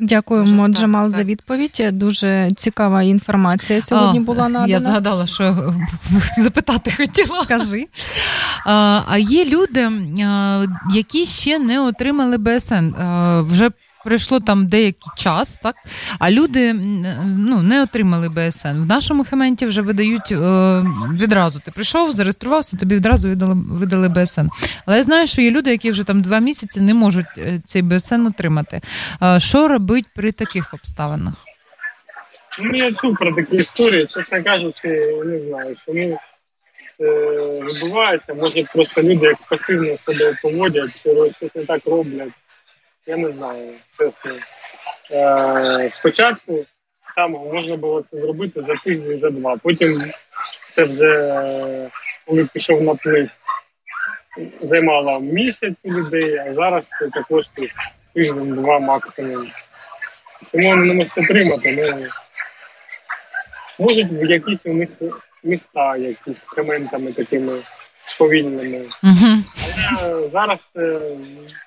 Дякуємо, Джамал, за відповідь. Дуже цікава інформація сьогодні була надана. Я згадала, що *laughs* запитати хотіла. Скажи. А є люди, які ще не отримали БСН. Вже пройшло там деякий час, так а люди ну, не отримали БСН. В нашому хементі вже видають е, відразу. Ти прийшов, зареєструвався, тобі відразу видали видали БСН. Але я знаю, що є люди, які вже там два місяці не можуть е, цей БСН отримати. Е, що робить при таких обставинах? Ну, я чув про такі історії, чесно кажучи, не знаю, що ну, це відбувається. Може, просто люди як пасивно себе поводять, щось не так роблять я не знаю. чесно. Е, Спочатку самого можна було це зробити за тиждень, за два. Потім це вже коли пішов наплив, займало місяць у людей, а зараз це також тиждень-два максимум. Тому вони не можуть отримати. Ну, Можуть в якісь у них міста, якісь коментами такими повільними. Але зараз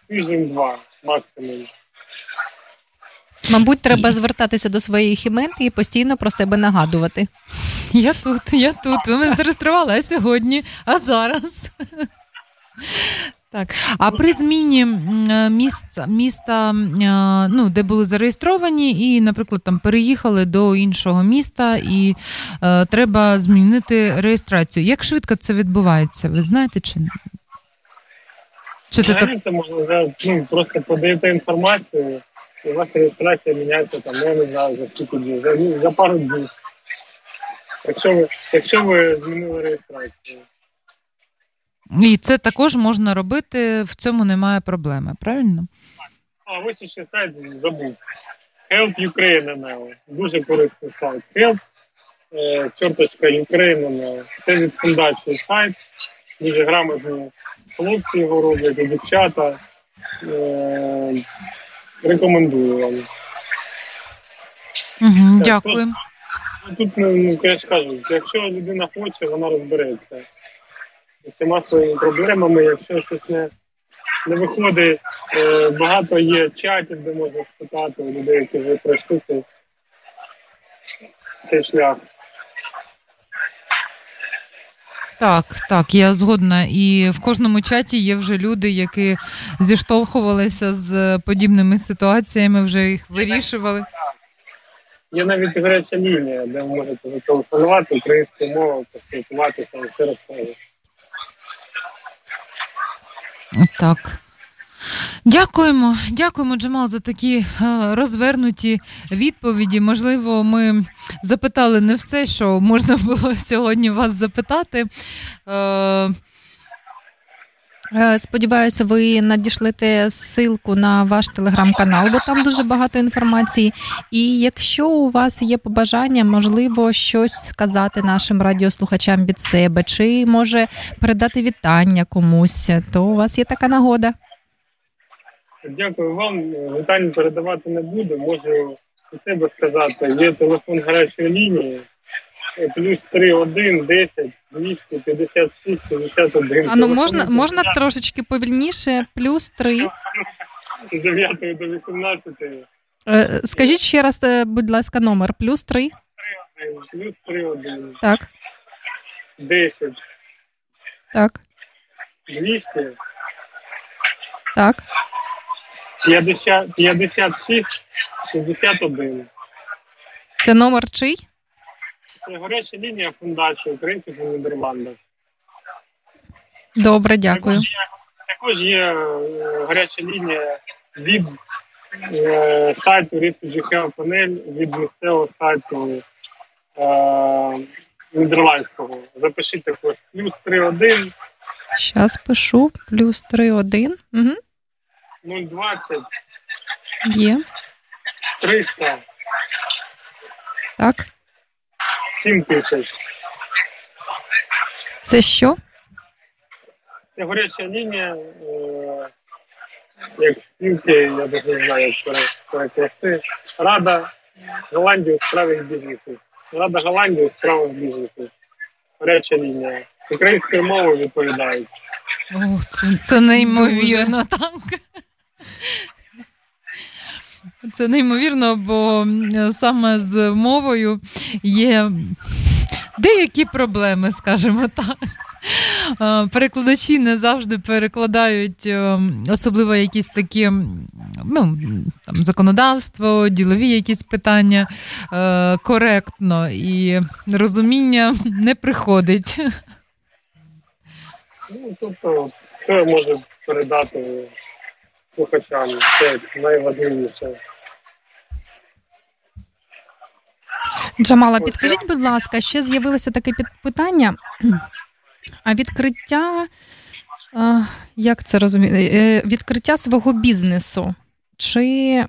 тиждень-два максимум. Мабуть, треба звертатися до своєї хіменти і постійно про себе нагадувати. Я тут, я тут. Ви мене зареєстрували а сьогодні, а зараз. Так, а при зміні місця міста, ну де були зареєстровані, і, наприклад, там переїхали до іншого міста, і е, треба змінити реєстрацію. Як швидко це відбувається? Ви знаєте чи чи це так? Це можна ну, просто подаєте інформацію, і у вас реєстрація міняється там, я не знаю, за скільки днів, за, ну, за пару днів. Якщо ви, якщо ви змінили реєстрацію. І це також можна робити, в цьому немає проблеми, правильно? А ось ще сайт забув. Help Ukraine Дуже корисний сайт. Help, е, чорточка Ukraine Це від фундації сайт, дуже грамотний хлопці його роблять, і дівчата. Е, Рекомендую вам. Угу, дякую. Ну, Тут, ну, ну, я ж кажу, якщо людина хоче, вона розбереться з цими своїми проблемами. Якщо щось не, не виходить, е, багато є чатів, де можна спитати у людей, які вже пройшли цей шлях. Так, так, я згодна. І в кожному чаті є вже люди, які зіштовхувалися з подібними ситуаціями, вже їх вирішували. Є навіть гаряча лінія, де ви можете зателефонувати українською мовою, поспілкуватися, все розповідати. Так. Дякуємо, дякуємо, Джамал, за такі е, розвернуті відповіді. Можливо, ми запитали не все, що можна було *laughs* сьогодні вас запитати. Е, Е, Сподіваюся, ви надішлете ссылку на ваш телеграм-канал, бо там дуже багато інформації. І якщо у вас є побажання, можливо, щось сказати нашим радіослухачам від себе, чи може передати вітання комусь, то у вас є така нагода. Дякую вам. Вітань передавати не буду. Можу у себе сказати. Є телефон гарячої лінії плюс 31 10 256 61. А ну можна, можна трошечки повільніше, плюс три. з 9 до 18 Е, Скажіть ще раз, е, будь ласка, номер плюс три. плюс 31 Так, 10 так, 200 так. 50, 56 61. Це номер чий? Це гаряча лінія фундації українців у Нідерландах. Добре, дякую. Також є, також є е, гаряча лінія від е, сайту Refugee Panel, від місцевого сайту е, нідерландського. Запишіть також плюс 31 Щас пишу. Плюс три один. Угу. 020 Є. 300 Так. 7 тисяч. Це що? Це гаряча лінія, е, як спілки, я навіть не знаю, як пере- перекласти. Рада Голландії у справах бізнесу. Рада Голландії у справах бізнесу. Гаряча лінія. Українською мовою відповідають. О, це, це неймовірно, так. Це неймовірно, бо саме з мовою є деякі проблеми, скажімо так. Перекладачі не завжди перекладають, е, особливо якісь такі ну, там, законодавство, ділові якісь питання е, коректно, і розуміння не приходить. Ну, тобто, що я можу передати слухачам? Це найважливіше. Джамала, підкажіть, будь ласка, ще з'явилося таке питання. А відкриття, як це розуміти? Е, Відкриття свого бізнесу. Чи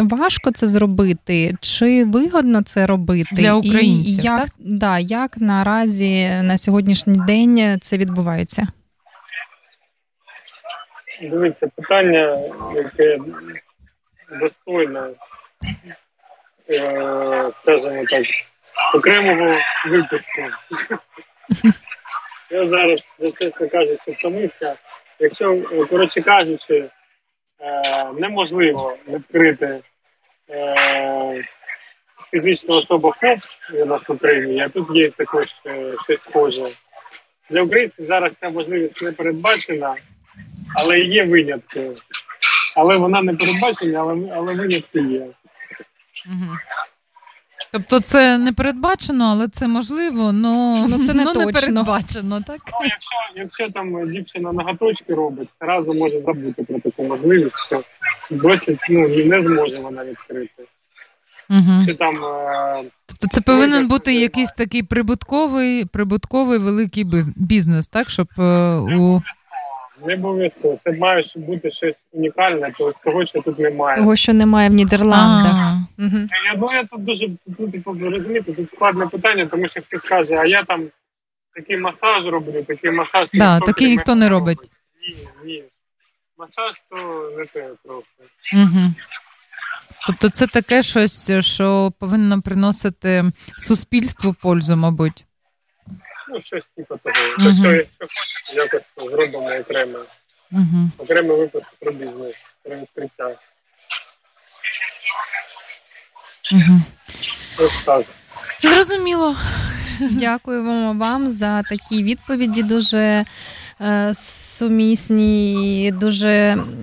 важко це зробити, чи вигодно це робити? Для українців, І як, так? Да, як наразі на сьогоднішній день це відбувається? Дивіться, питання, яке достойне, е, скажімо так, окремого випуску. Я зараз, за чесно кажучи, втомився. Якщо, коротше кажучи, е, неможливо відкрити е, фізичну особу ФОП у нас в Україні, а тут є також щось схоже. Для українців зараз ця можливість не передбачена, але є винятки. Але вона не передбачена, але, але винятки є. Тобто це не передбачено, але це можливо, но, Ну, це не *laughs* но точно. передбачено, так? Ну, якщо, якщо там дівчина ноготочки робить, одразу може забути про таку можливість, що досить ну, не зможе вона відкрити. Угу. Чи там е, Тобто це повинен бути якийсь такий прибутковий, прибутковий великий бізнес, так? Щоб е, у не обов'язково. Це має бути щось унікальне, то того, що тут немає. Того, що немає в Нідерландах. Угу. Я думаю, тут дуже тут, типу, розумієте, тут складне питання, тому що хтось каже, а я там такий масаж роблю, такий масаж. Да, ніхто такий ніхто не робить. Ні, ні. Масаж то не те трохи. угу. Тобто це таке щось, що повинно приносити суспільству пользу, мабуть. Ну, щось типу того. Мгм. Якщо, якщо хочеш, якось зробимо окремо, Угу. окремий випуск про бізнес, про відкриття. Угу. Ось так. Зрозуміло. *laughs* Дякуємо вам за такі відповіді. Дуже е, сумісні, дуже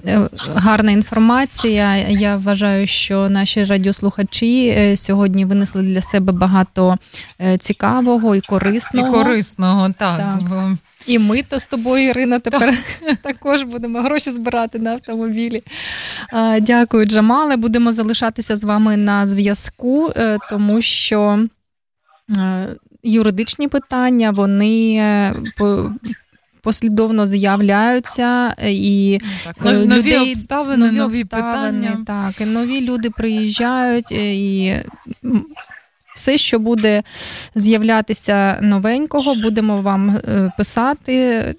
е, гарна інформація. Я вважаю, що наші радіослухачі е, сьогодні винесли для себе багато е, цікавого і І корисного. корисного, так. Так. І ми то з тобою, Ірина, тепер *laughs* також будемо гроші збирати на автомобілі. Дякую, Джамале. Будемо залишатися з вами на зв'язку, е, тому що юридичні питання вони е, по- послідовно з'являються е, і Так, Е, нові обставини, нові, питання. Так, і нові люди приїжджають, і все, що буде з'являтися новенького, будемо вам писати,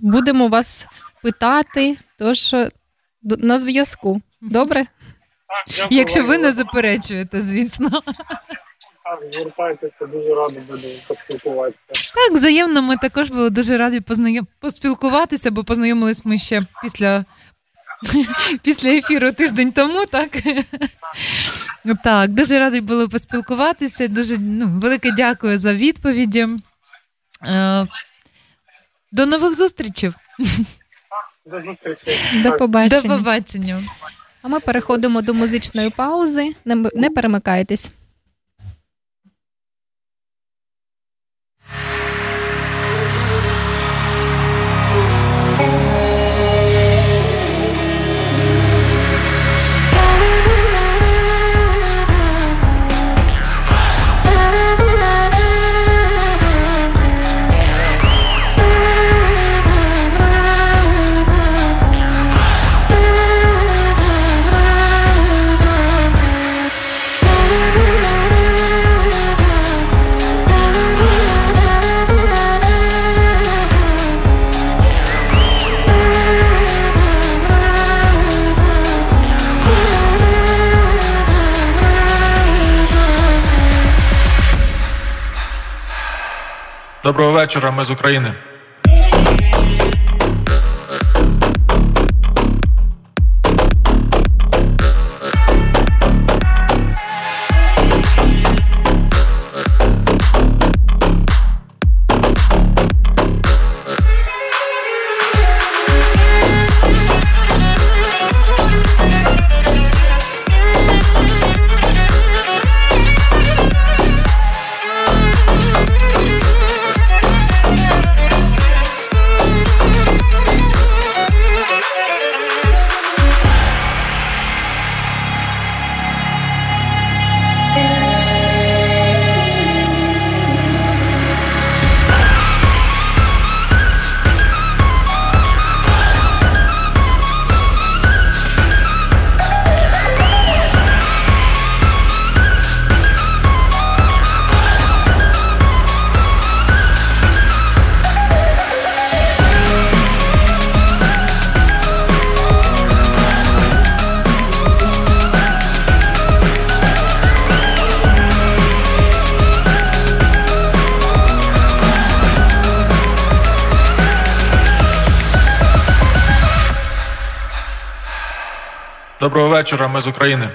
будемо вас питати. Тож на зв'язку. Добре? Якщо ви не заперечуєте, звісно. *laughs* Так, звертайтеся, дуже радий буду поспілкуватися. Так, взаємно, ми також були дуже раді познайом... поспілкуватися, бо познайомились ми ще після. *laughs* Після ефіру тиждень тому, так? *laughs* Так, дуже раді були поспілкуватися. Дуже ну, велике дякую за відповіді. Е, До нових зустрічей. До зустрічі. До побачення. До побачення. А ми переходимо до музичної паузи. Не перемикайтесь. Доброго вечора, ми з України. Вечора, ми з України.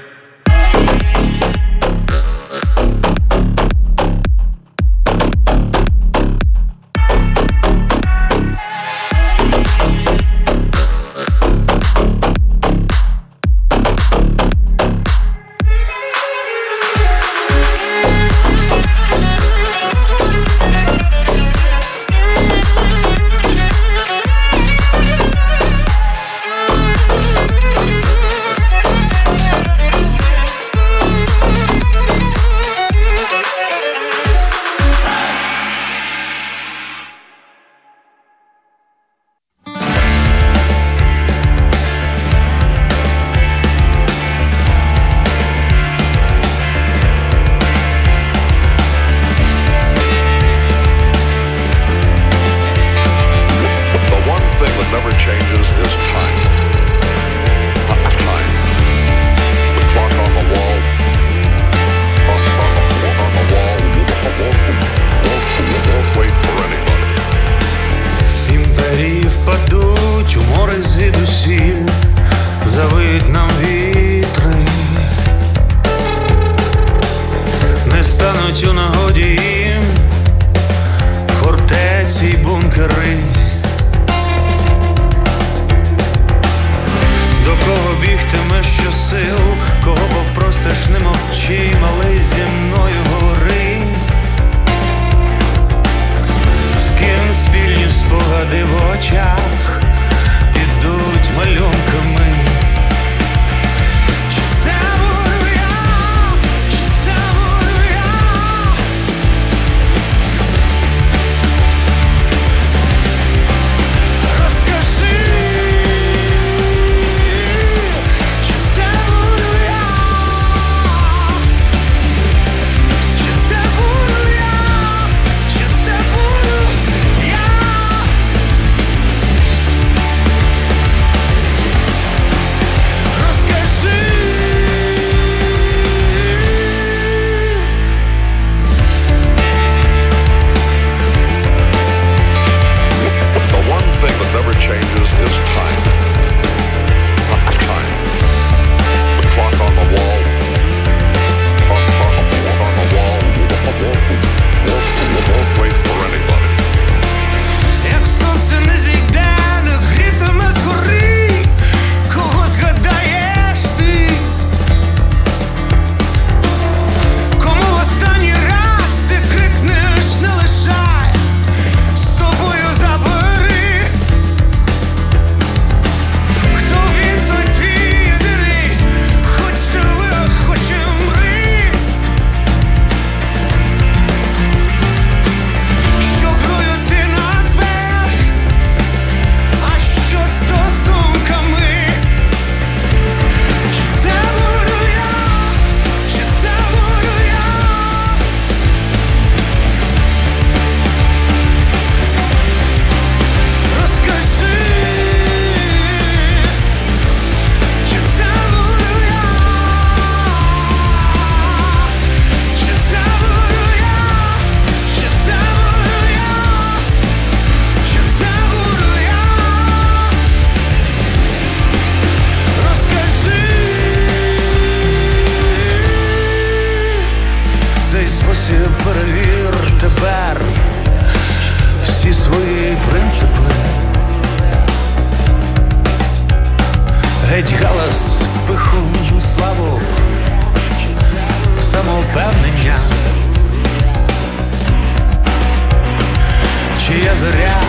Зоря,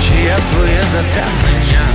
чия твоє затемнення.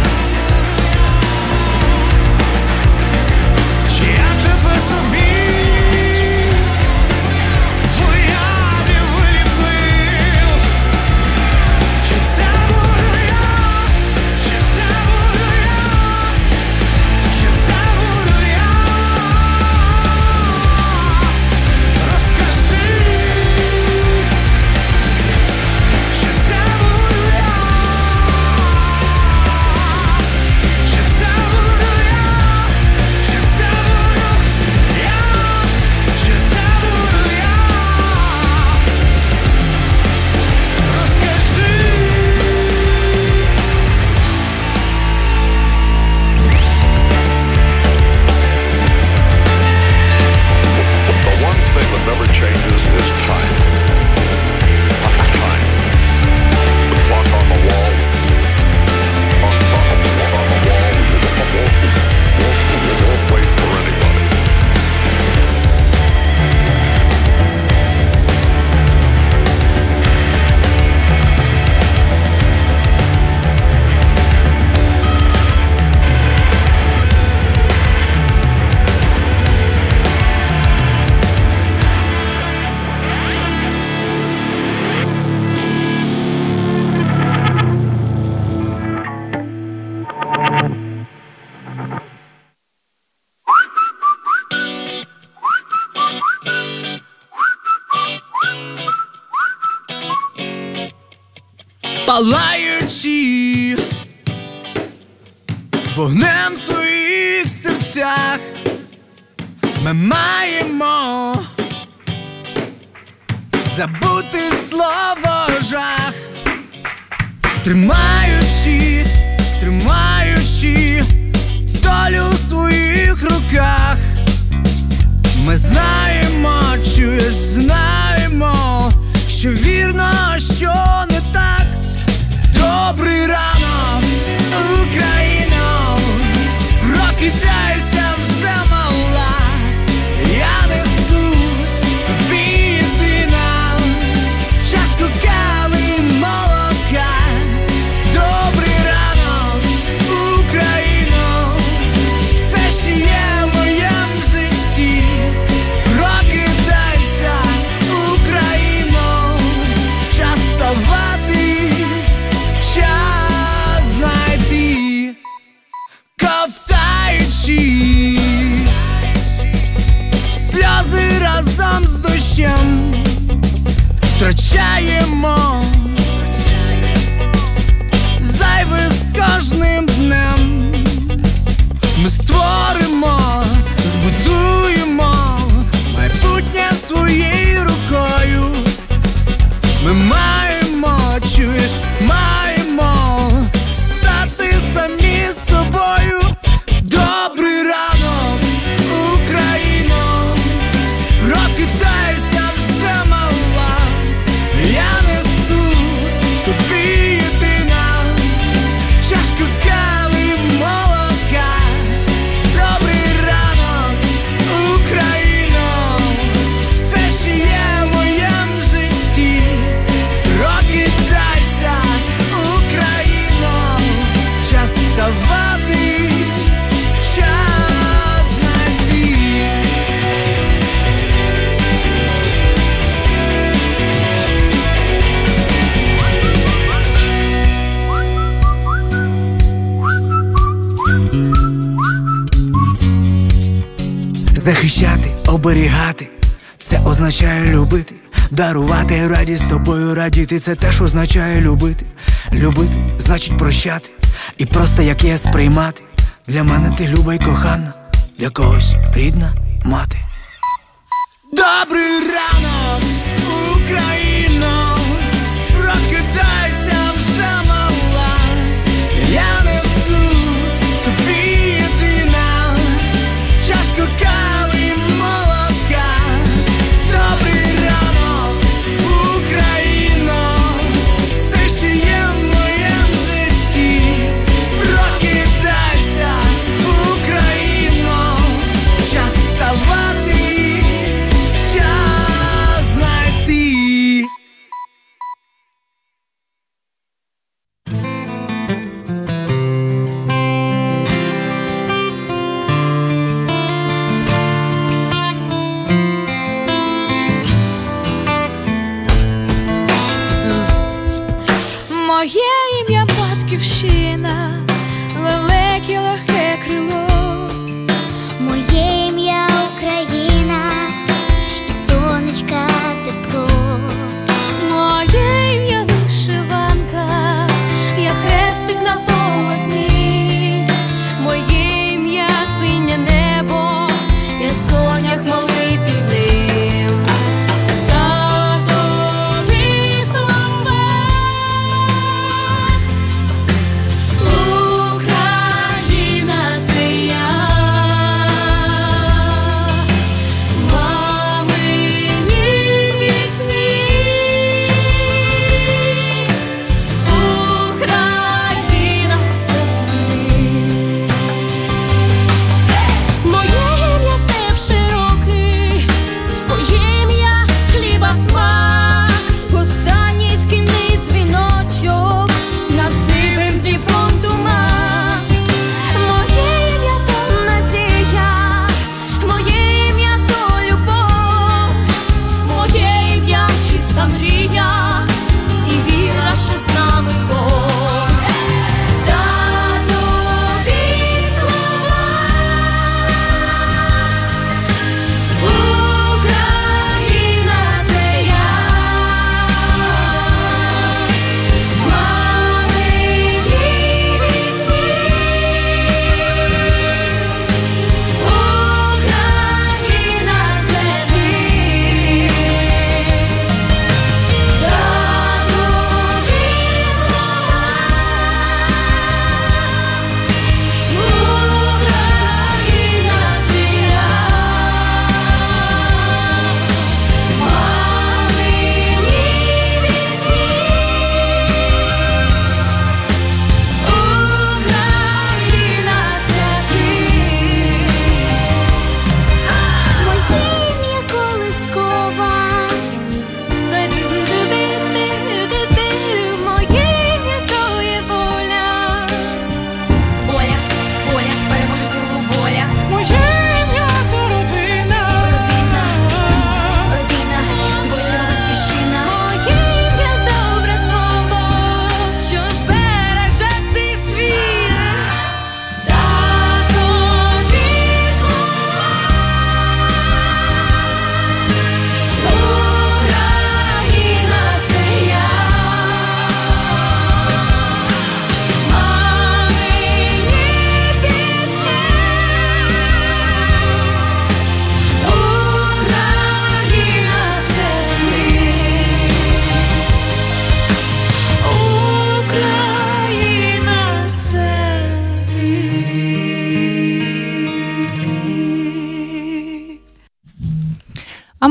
захищати, оберігати, це означає любити, дарувати радість тобою радіти. Це теж означає любити. Любити значить прощати, і просто як є сприймати. Для мене ти люба й кохана, для когось рідна мати. Добрий ранок, Україна!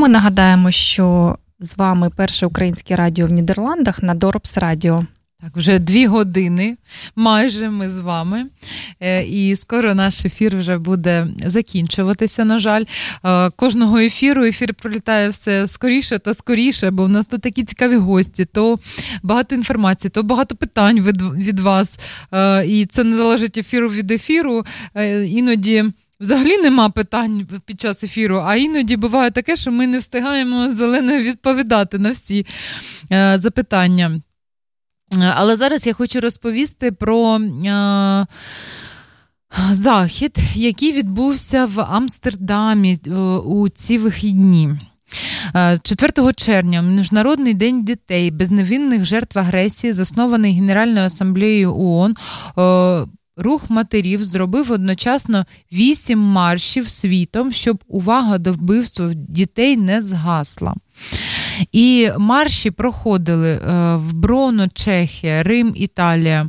Нагадаємо, що з вами перше українське радіо в Нідерландах на Доропс Радіо. Так, вже дві години майже ми з вами. Е, І скоро наш ефір вже буде закінчуватися, на жаль. Е, Кожного ефіру ефір пролітає все скоріше та скоріше, бо в нас тут такі цікаві гості, то багато інформації, то багато питань від, від вас. Е, І це не залежить ефіру від ефіру. Іноді. Взагалі нема питань під час ефіру, а іноді буває таке, що ми не встигаємо зеленою відповідати на всі е, запитання. Е, Але зараз я хочу розповісти про е, захід, який відбувся в Амстердамі е, у ці вихідні. Е, 4 червня Міжнародний день дітей безневинних жертв агресії, заснований Генеральною асамблеєю ООН. Рух матерів зробив одночасно вісім маршів світом, щоб увага до вбивства дітей не згасла. І марші проходили е, в Броно, Чехія, Рим, Італія,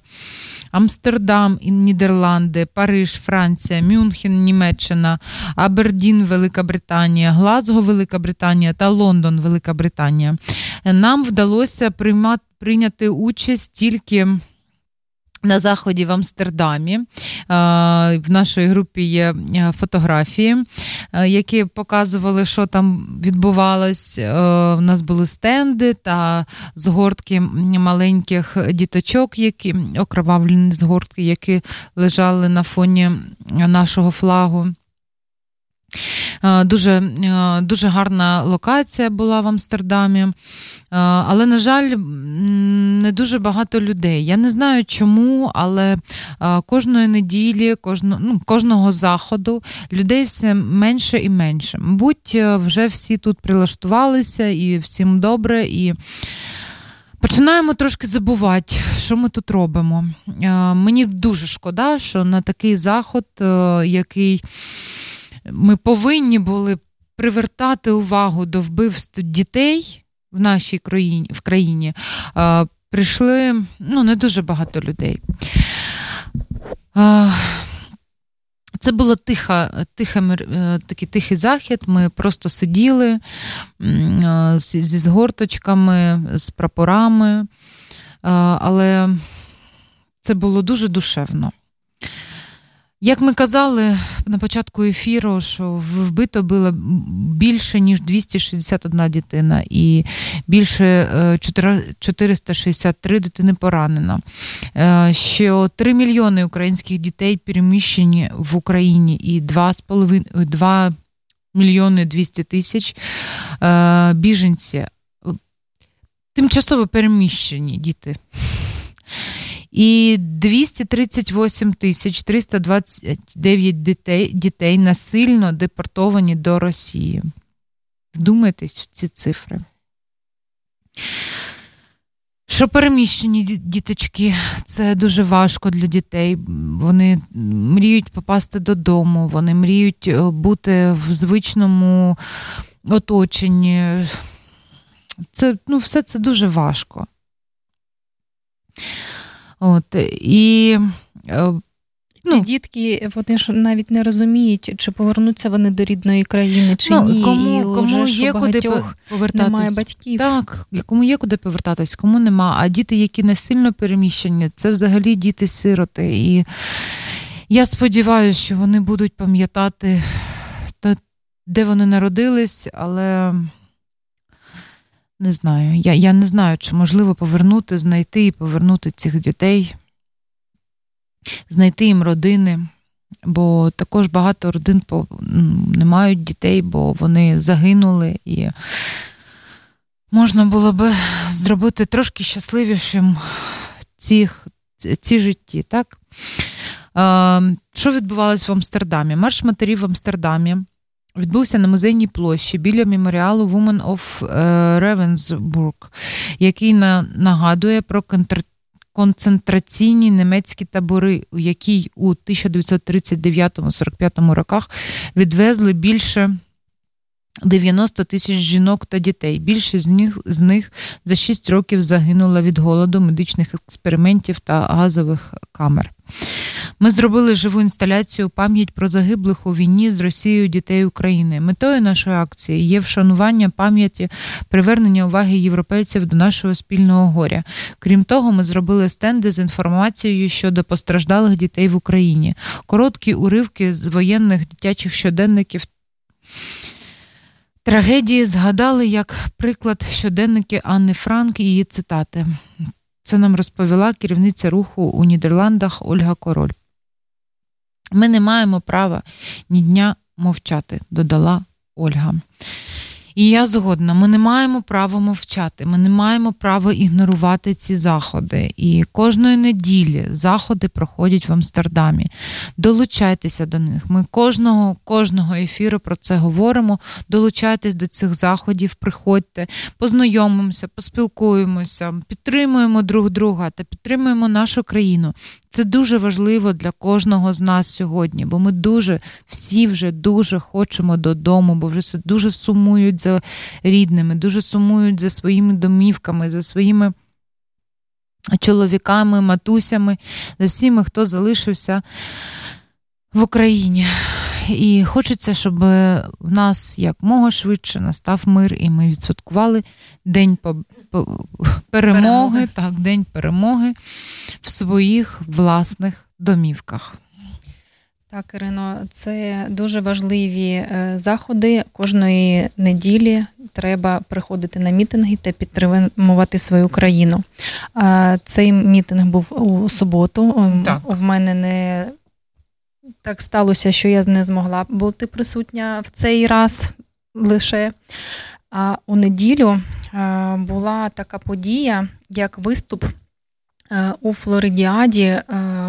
Амстердам, Нідерланди, Париж, Франція, Мюнхен, Німеччина, Абердін, Велика Британія, Глазго, Велика Британія та Лондон, Велика Британія. Нам вдалося приймати, прийняти участь тільки. На заході в Амстердамі Е, в нашій групі є е, фотографії, е, які показували, що там відбувалось. У нас були стенди та згортки маленьких діточок, які окровавлені згортки, які лежали на фоні нашого флагу. Е, Дуже, е, дуже гарна локація була в Амстердамі, Е, але, на жаль, не дуже багато людей. Я не знаю чому, але кожної неділі, кожно, ну, кожного заходу людей все менше і менше. Мабуть, вже всі тут прилаштувалися і всім добре. і Починаємо трошки забувати, що ми тут робимо. Мені дуже шкода, що на такий заход, який ми повинні були привертати увагу до вбивств дітей в нашій країні, в країні, е, прийшли ну, не дуже багато людей. Е, Це було тиха, тиха, е, такий тихий захід. Ми просто сиділи зі згорточками, з прапорами, але це було дуже душевно. Як ми казали на початку ефіру, що вбито було більше, ніж 261 дитина, і більше е, 4 463 дитини поранено. Е, Що 3 мільйони українських дітей переміщені в Україні і 2,5 2 мільйони 200 тисяч е, біженці. Тимчасово переміщені діти. І 238 тисяч 329 дітей, дітей насильно депортовані до Росії. Вдумайтесь в ці цифри. Що переміщені діточки, це дуже важко для дітей. Вони мріють попасти додому, вони мріють е, бути в звичному оточенні. Це, ну, все це дуже важко. От, і е, Ці дітки вони ж навіть не розуміють, чи повернуться вони до рідної країни, чи ну, ні. Кому, і кому вже є куди повертатись. немає батьків. Так, кому є куди повертатись, кому нема. А діти, які не сильно переміщені, це взагалі діти-сироти. І я сподіваюся, що вони будуть пам'ятати, де вони народились, але не знаю. Я, я не знаю, чи можливо повернути, знайти і повернути цих дітей, знайти їм родини. Бо також багато родин не мають дітей, бо вони загинули, і можна було би зробити трошки щасливішим ці, ці житті. Так? Е, що відбувалось в Амстердамі? Марш матерів в Амстердамі відбувся на музейній площі біля меморіалу Women of е, Ravensbrück, який на, нагадує про контр- концентраційні німецькі табори, у якій у 1939-45 роках відвезли більше 90 тисяч жінок та дітей. Більшість з них, з них за 6 років загинула від голоду, медичних експериментів та газових камер. Ми зробили живу інсталяцію пам'ять про загиблих у війні з Росією дітей України. Метою нашої акції є вшанування пам'яті, привернення уваги європейців до нашого спільного горя. Крім того, ми зробили стенди з інформацією щодо постраждалих дітей в Україні, короткі уривки з воєнних дитячих щоденників. Трагедії згадали як приклад щоденники Анни Франк і її цитати. Це нам розповіла керівниця руху у Нідерландах Ольга Король. Ми не маємо права ні дня мовчати, додала Ольга. І я згодна, ми не маємо права мовчати, ми не маємо права ігнорувати ці заходи. І кожної неділі заходи проходять в Амстердамі. Долучайтеся до них. Ми кожного кожного ефіру про це говоримо. Долучайтесь до цих заходів, приходьте, познайомимося, поспілкуємося, підтримуємо друг друга та підтримуємо нашу країну. Це дуже важливо для кожного з нас сьогодні, бо ми дуже всі вже дуже хочемо додому, бо вже дуже сумують за рідними, дуже сумують за своїми домівками, за своїми чоловіками, матусями, за всіми, хто залишився в Україні. І хочеться, щоб в нас якмога швидше настав мир, і ми відсвяткували день по- по- перемоги, Перемоги. так, день перемоги в своїх власних домівках. Так, Ірино, це дуже важливі е, заходи. Кожної неділі треба приходити на мітинги та підтримувати свою країну. Цей мітинг був у суботу. Так. У мене не так сталося, що я не змогла бути присутня в цей раз лише. А у неділю була така подія, як виступ у Флоридіаді е,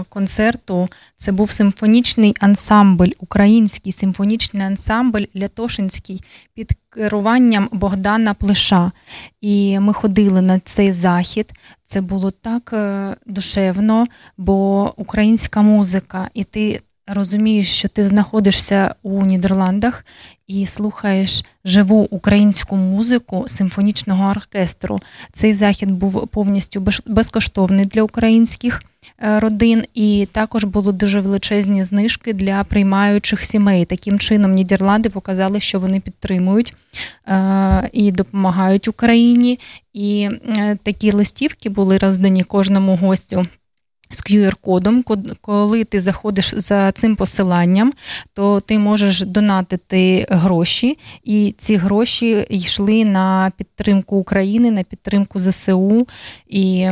концерту. Це був симфонічний ансамбль, український симфонічний ансамбль Лятошинський під керуванням Богдана Плеша. І ми ходили на цей захід. Це було так е, душевно, бо українська музика, і ти розумієш, що ти знаходишся у Нідерландах і слухаєш живу українську музику симфонічного оркестру. Цей захід був повністю безкоштовний для українських е, родин, і також були дуже величезні знижки для приймаючих сімей. Таким чином, Нідерланди показали, що вони підтримують е, і допомагають Україні. І е, такі листівки були роздані кожному гостю. З QR-кодом, коли ти заходиш за цим посиланням, то ти можеш донатити гроші, і ці гроші йшли на підтримку України, на підтримку ЗСУ, і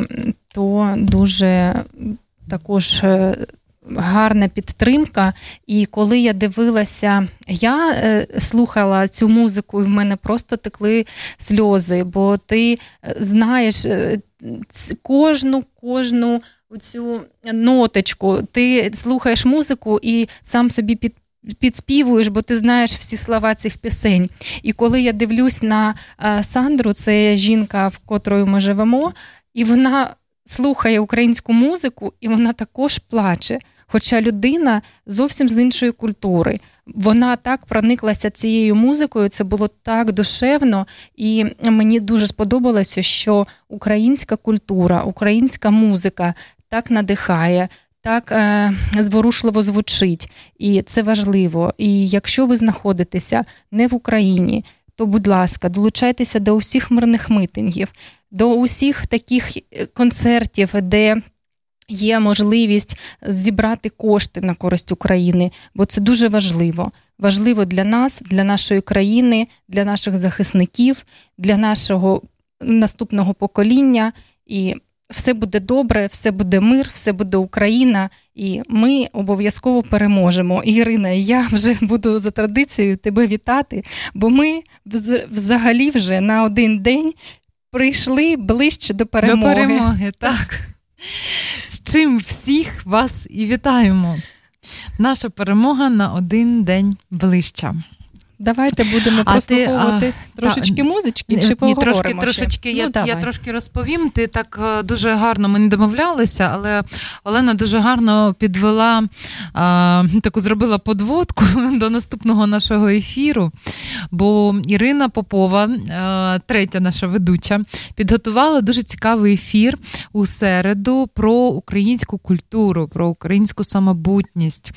то дуже також е, гарна підтримка. І коли я дивилася, я е, слухала цю музику, і в мене просто текли сльози, бо ти е, знаєш кожну, кожну цю ноточку, ти слухаєш музику і сам собі під. Підспівуєш, бо ти знаєш всі слова цих пісень. І коли я дивлюсь на е, Сандру, це жінка, в котрою ми живемо, і вона слухає українську музику, і вона також плаче. Хоча людина зовсім з іншої культури. Вона так прониклася цією музикою, це було так душевно, і мені дуже сподобалося, що українська культура, українська музика так надихає, так е, зворушливо звучить, і це важливо. І якщо ви знаходитеся не в Україні, то, будь ласка, долучайтеся до усіх мирних митингів, до усіх таких е, концертів, де є можливість зібрати кошти на користь України, бо це дуже важливо. Важливо для нас, для нашої країни, для наших захисників, для нашого наступного покоління. І все буде добре, все буде мир, все буде Україна, і ми обов'язково переможемо. Ірина, я вже *laughs* буду за традицією тебе вітати, бо ми взагалі вже на один день прийшли ближче до перемоги. До перемоги, так. З чим всіх вас і вітаємо. Наша перемога на один день ближча. Давайте будемо А ти, прослуховувати а, трошечки та, музички, чи ні, поговоримо трошки, ще? трошечки. Я, Ну, давай. я трошки розповім. Ти так е, дуже гарно ми не домовлялися, але Олена дуже гарно підвела а, таку зробила подводку *laughs* до наступного нашого ефіру. Бо Ірина Попова, е, третя наша ведуча, підготувала дуже цікавий ефір у середу про українську культуру, про українську самобутність.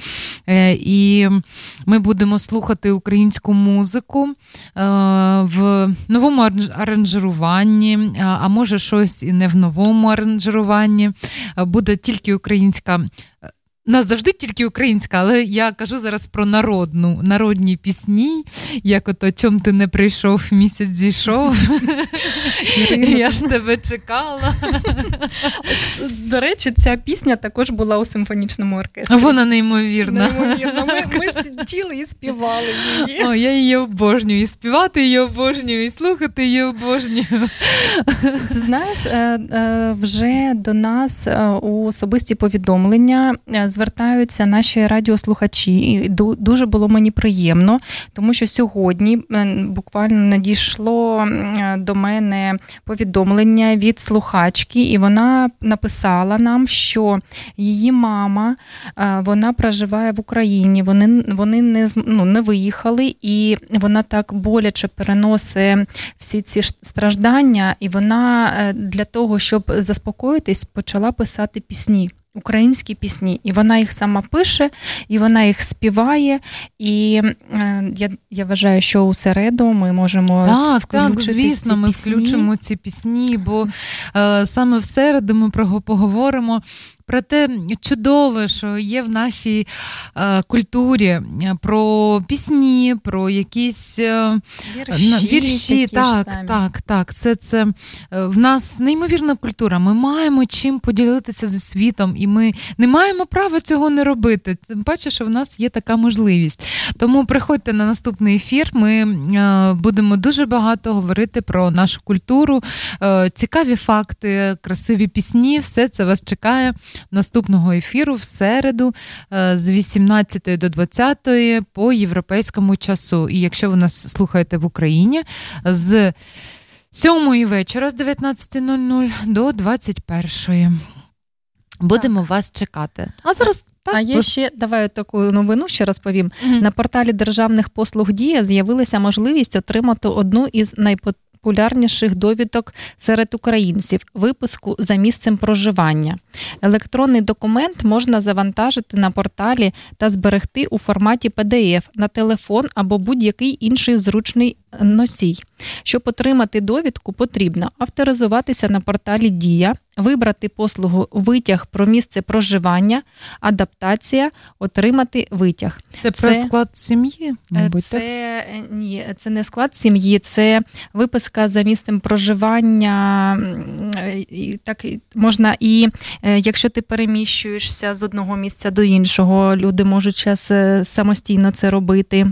Е, І ми будемо слухати українську музику е, в новому аранж- аранжируванні, а- а може щось і не в новому аранжируванні. Е, Буде тільки українська. Нас завжди тільки українська, але я кажу зараз про народну, народні пісні, як ото чом ти не прийшов, місяць зійшов. Я ж тебе чекала. До речі, ця пісня також була у симфонічному оркестрі. Вона неймовірна. Ми, ми сиділи і співали її. О, я її обожнюю. І співати її обожнюю, і слухати її обожнюю. Ти знаєш, е, е, вже до нас е, у особисті повідомлення звертаються наші радіослухачі. І ду- дуже було мені приємно, тому що сьогодні е, буквально надійшло е, до мене повідомлення від слухачки, і вона написала нам, що її мама е, вона проживає в Україні. Вони, вони не, ну, не виїхали, і вона так боляче переносить всі ці страждання, і вона для того, щоб заспокоїтись, почала писати пісні. Українські пісні, і вона їх сама пише, і вона їх співає. І е, я, я вважаю, що у середу ми можемо Так, так, звісно, ці ми пісні. включимо ці пісні, бо е, саме в середу ми про- поговоримо про те чудове, що є в нашій е, культурі, е, про пісні, про якісь е, Вірші вірші. такі Так, самі. так, так. Це, це е, в нас неймовірна культура. Ми маємо чим поділитися зі світом, і ми не маємо права цього не робити. Тим паче, що в нас є така можливість. Тому приходьте на наступний ефір. Ми е, будемо дуже багато говорити про нашу культуру, е, цікаві факти, красиві пісні. Все це вас чекає наступного ефіру в середу е, з 18 до 20 по європейському часу. І якщо ви нас слухаєте в Україні з 7 вечора з 19.00 до 21. Будемо вас чекати. А зараз так, а є ви- ще давай таку новину ще розповім. Мгм. На порталі державних послуг Дія з'явилася можливість отримати одну із найпопулярніших довідок серед українців виписку за місцем проживання. Електронний документ можна завантажити на порталі та зберегти у форматі PDF на телефон або будь-який інший зручний носій. Щоб отримати довідку, потрібно авторизуватися на порталі Дія, вибрати послугу витяг про місце проживання, адаптація, отримати витяг. Це про склад сім'ї, мабуть, це, так? е, ні, це не склад сім'ї, це виписка за місцем проживання. е, так можна і е, якщо ти переміщуєшся з одного місця до іншого, люди можуть час е, самостійно це робити.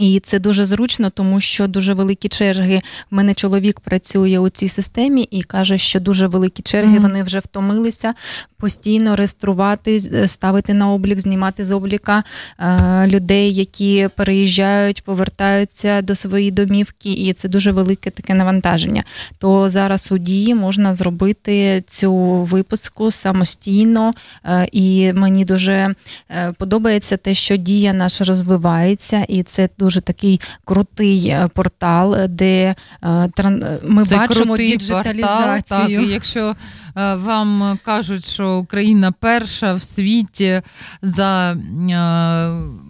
І це дуже зручно, тому що дуже великі черги. В мене чоловік працює у цій системі і каже, що дуже великі черги. Мгм. Вони вже втомилися постійно реєструвати, ставити на облік, знімати з обліка е, людей, які переїжджають, повертаються до своєї домівки, і це дуже велике таке навантаження. То зараз у дії можна зробити цю випуску самостійно, е, і мені дуже е, подобається те, що дія наша розвивається, і це дуже такий крутий е, портал, де е, е, ми Це бачимо діджиталізацію. Портал, так, і якщо е, вам кажуть, що Україна перша в світі за е,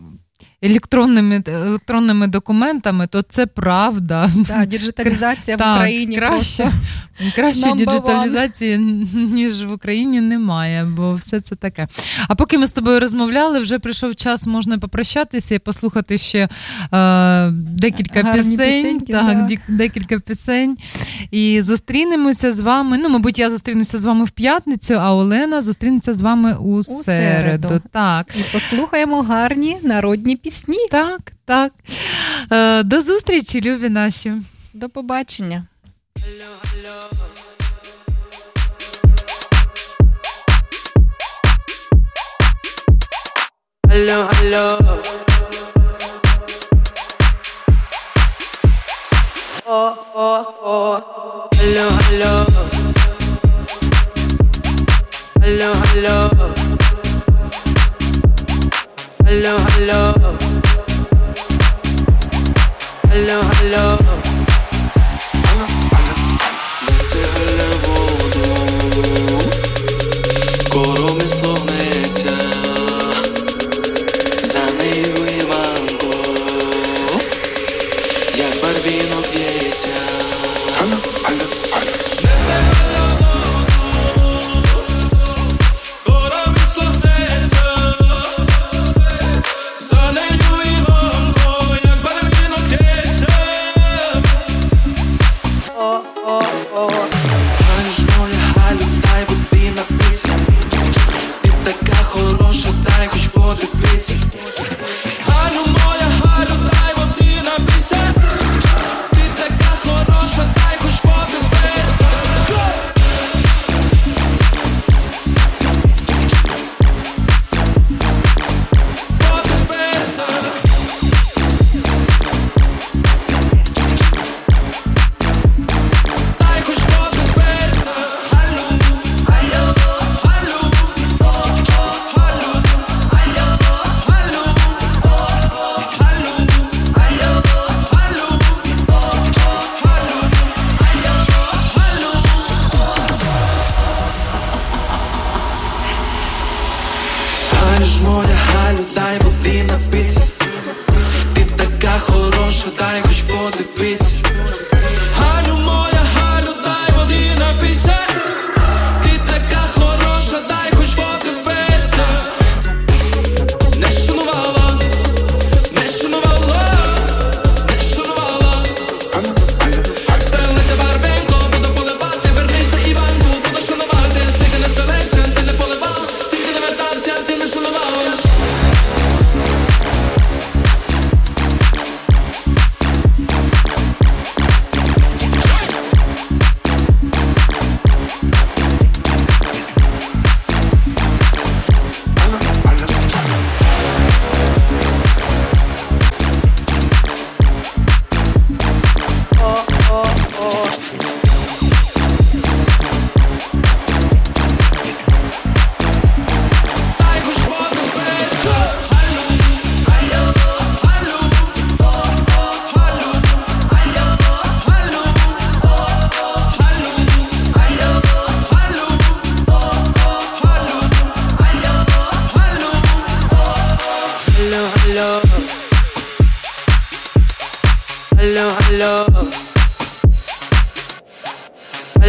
електронними, електронними документами, то це правда. Да, діджиталізація в Україні краще, просто краще діджиталізації, ніж в Україні немає, бо все це таке. А поки ми з тобою розмовляли, вже прийшов час, можна попрощатися і послухати ще е, декілька Гарні пісень. пісеньки, так, так. декілька пісень. І зустрінемося з вами. Ну, мабуть, я зустрінуся з вами в п'ятницю, а Олена зустрінеться з вами у, середу. середу. Так. І послухаємо гарні народні пісні пісні. Так, так. Е, до зустрічі, любі наші. До побачення. Hello, hello. Oh, oh, oh. Hello, hello. Hello. hello, hello. Hello, hello. بسهل وضوح قرم صهنته زنی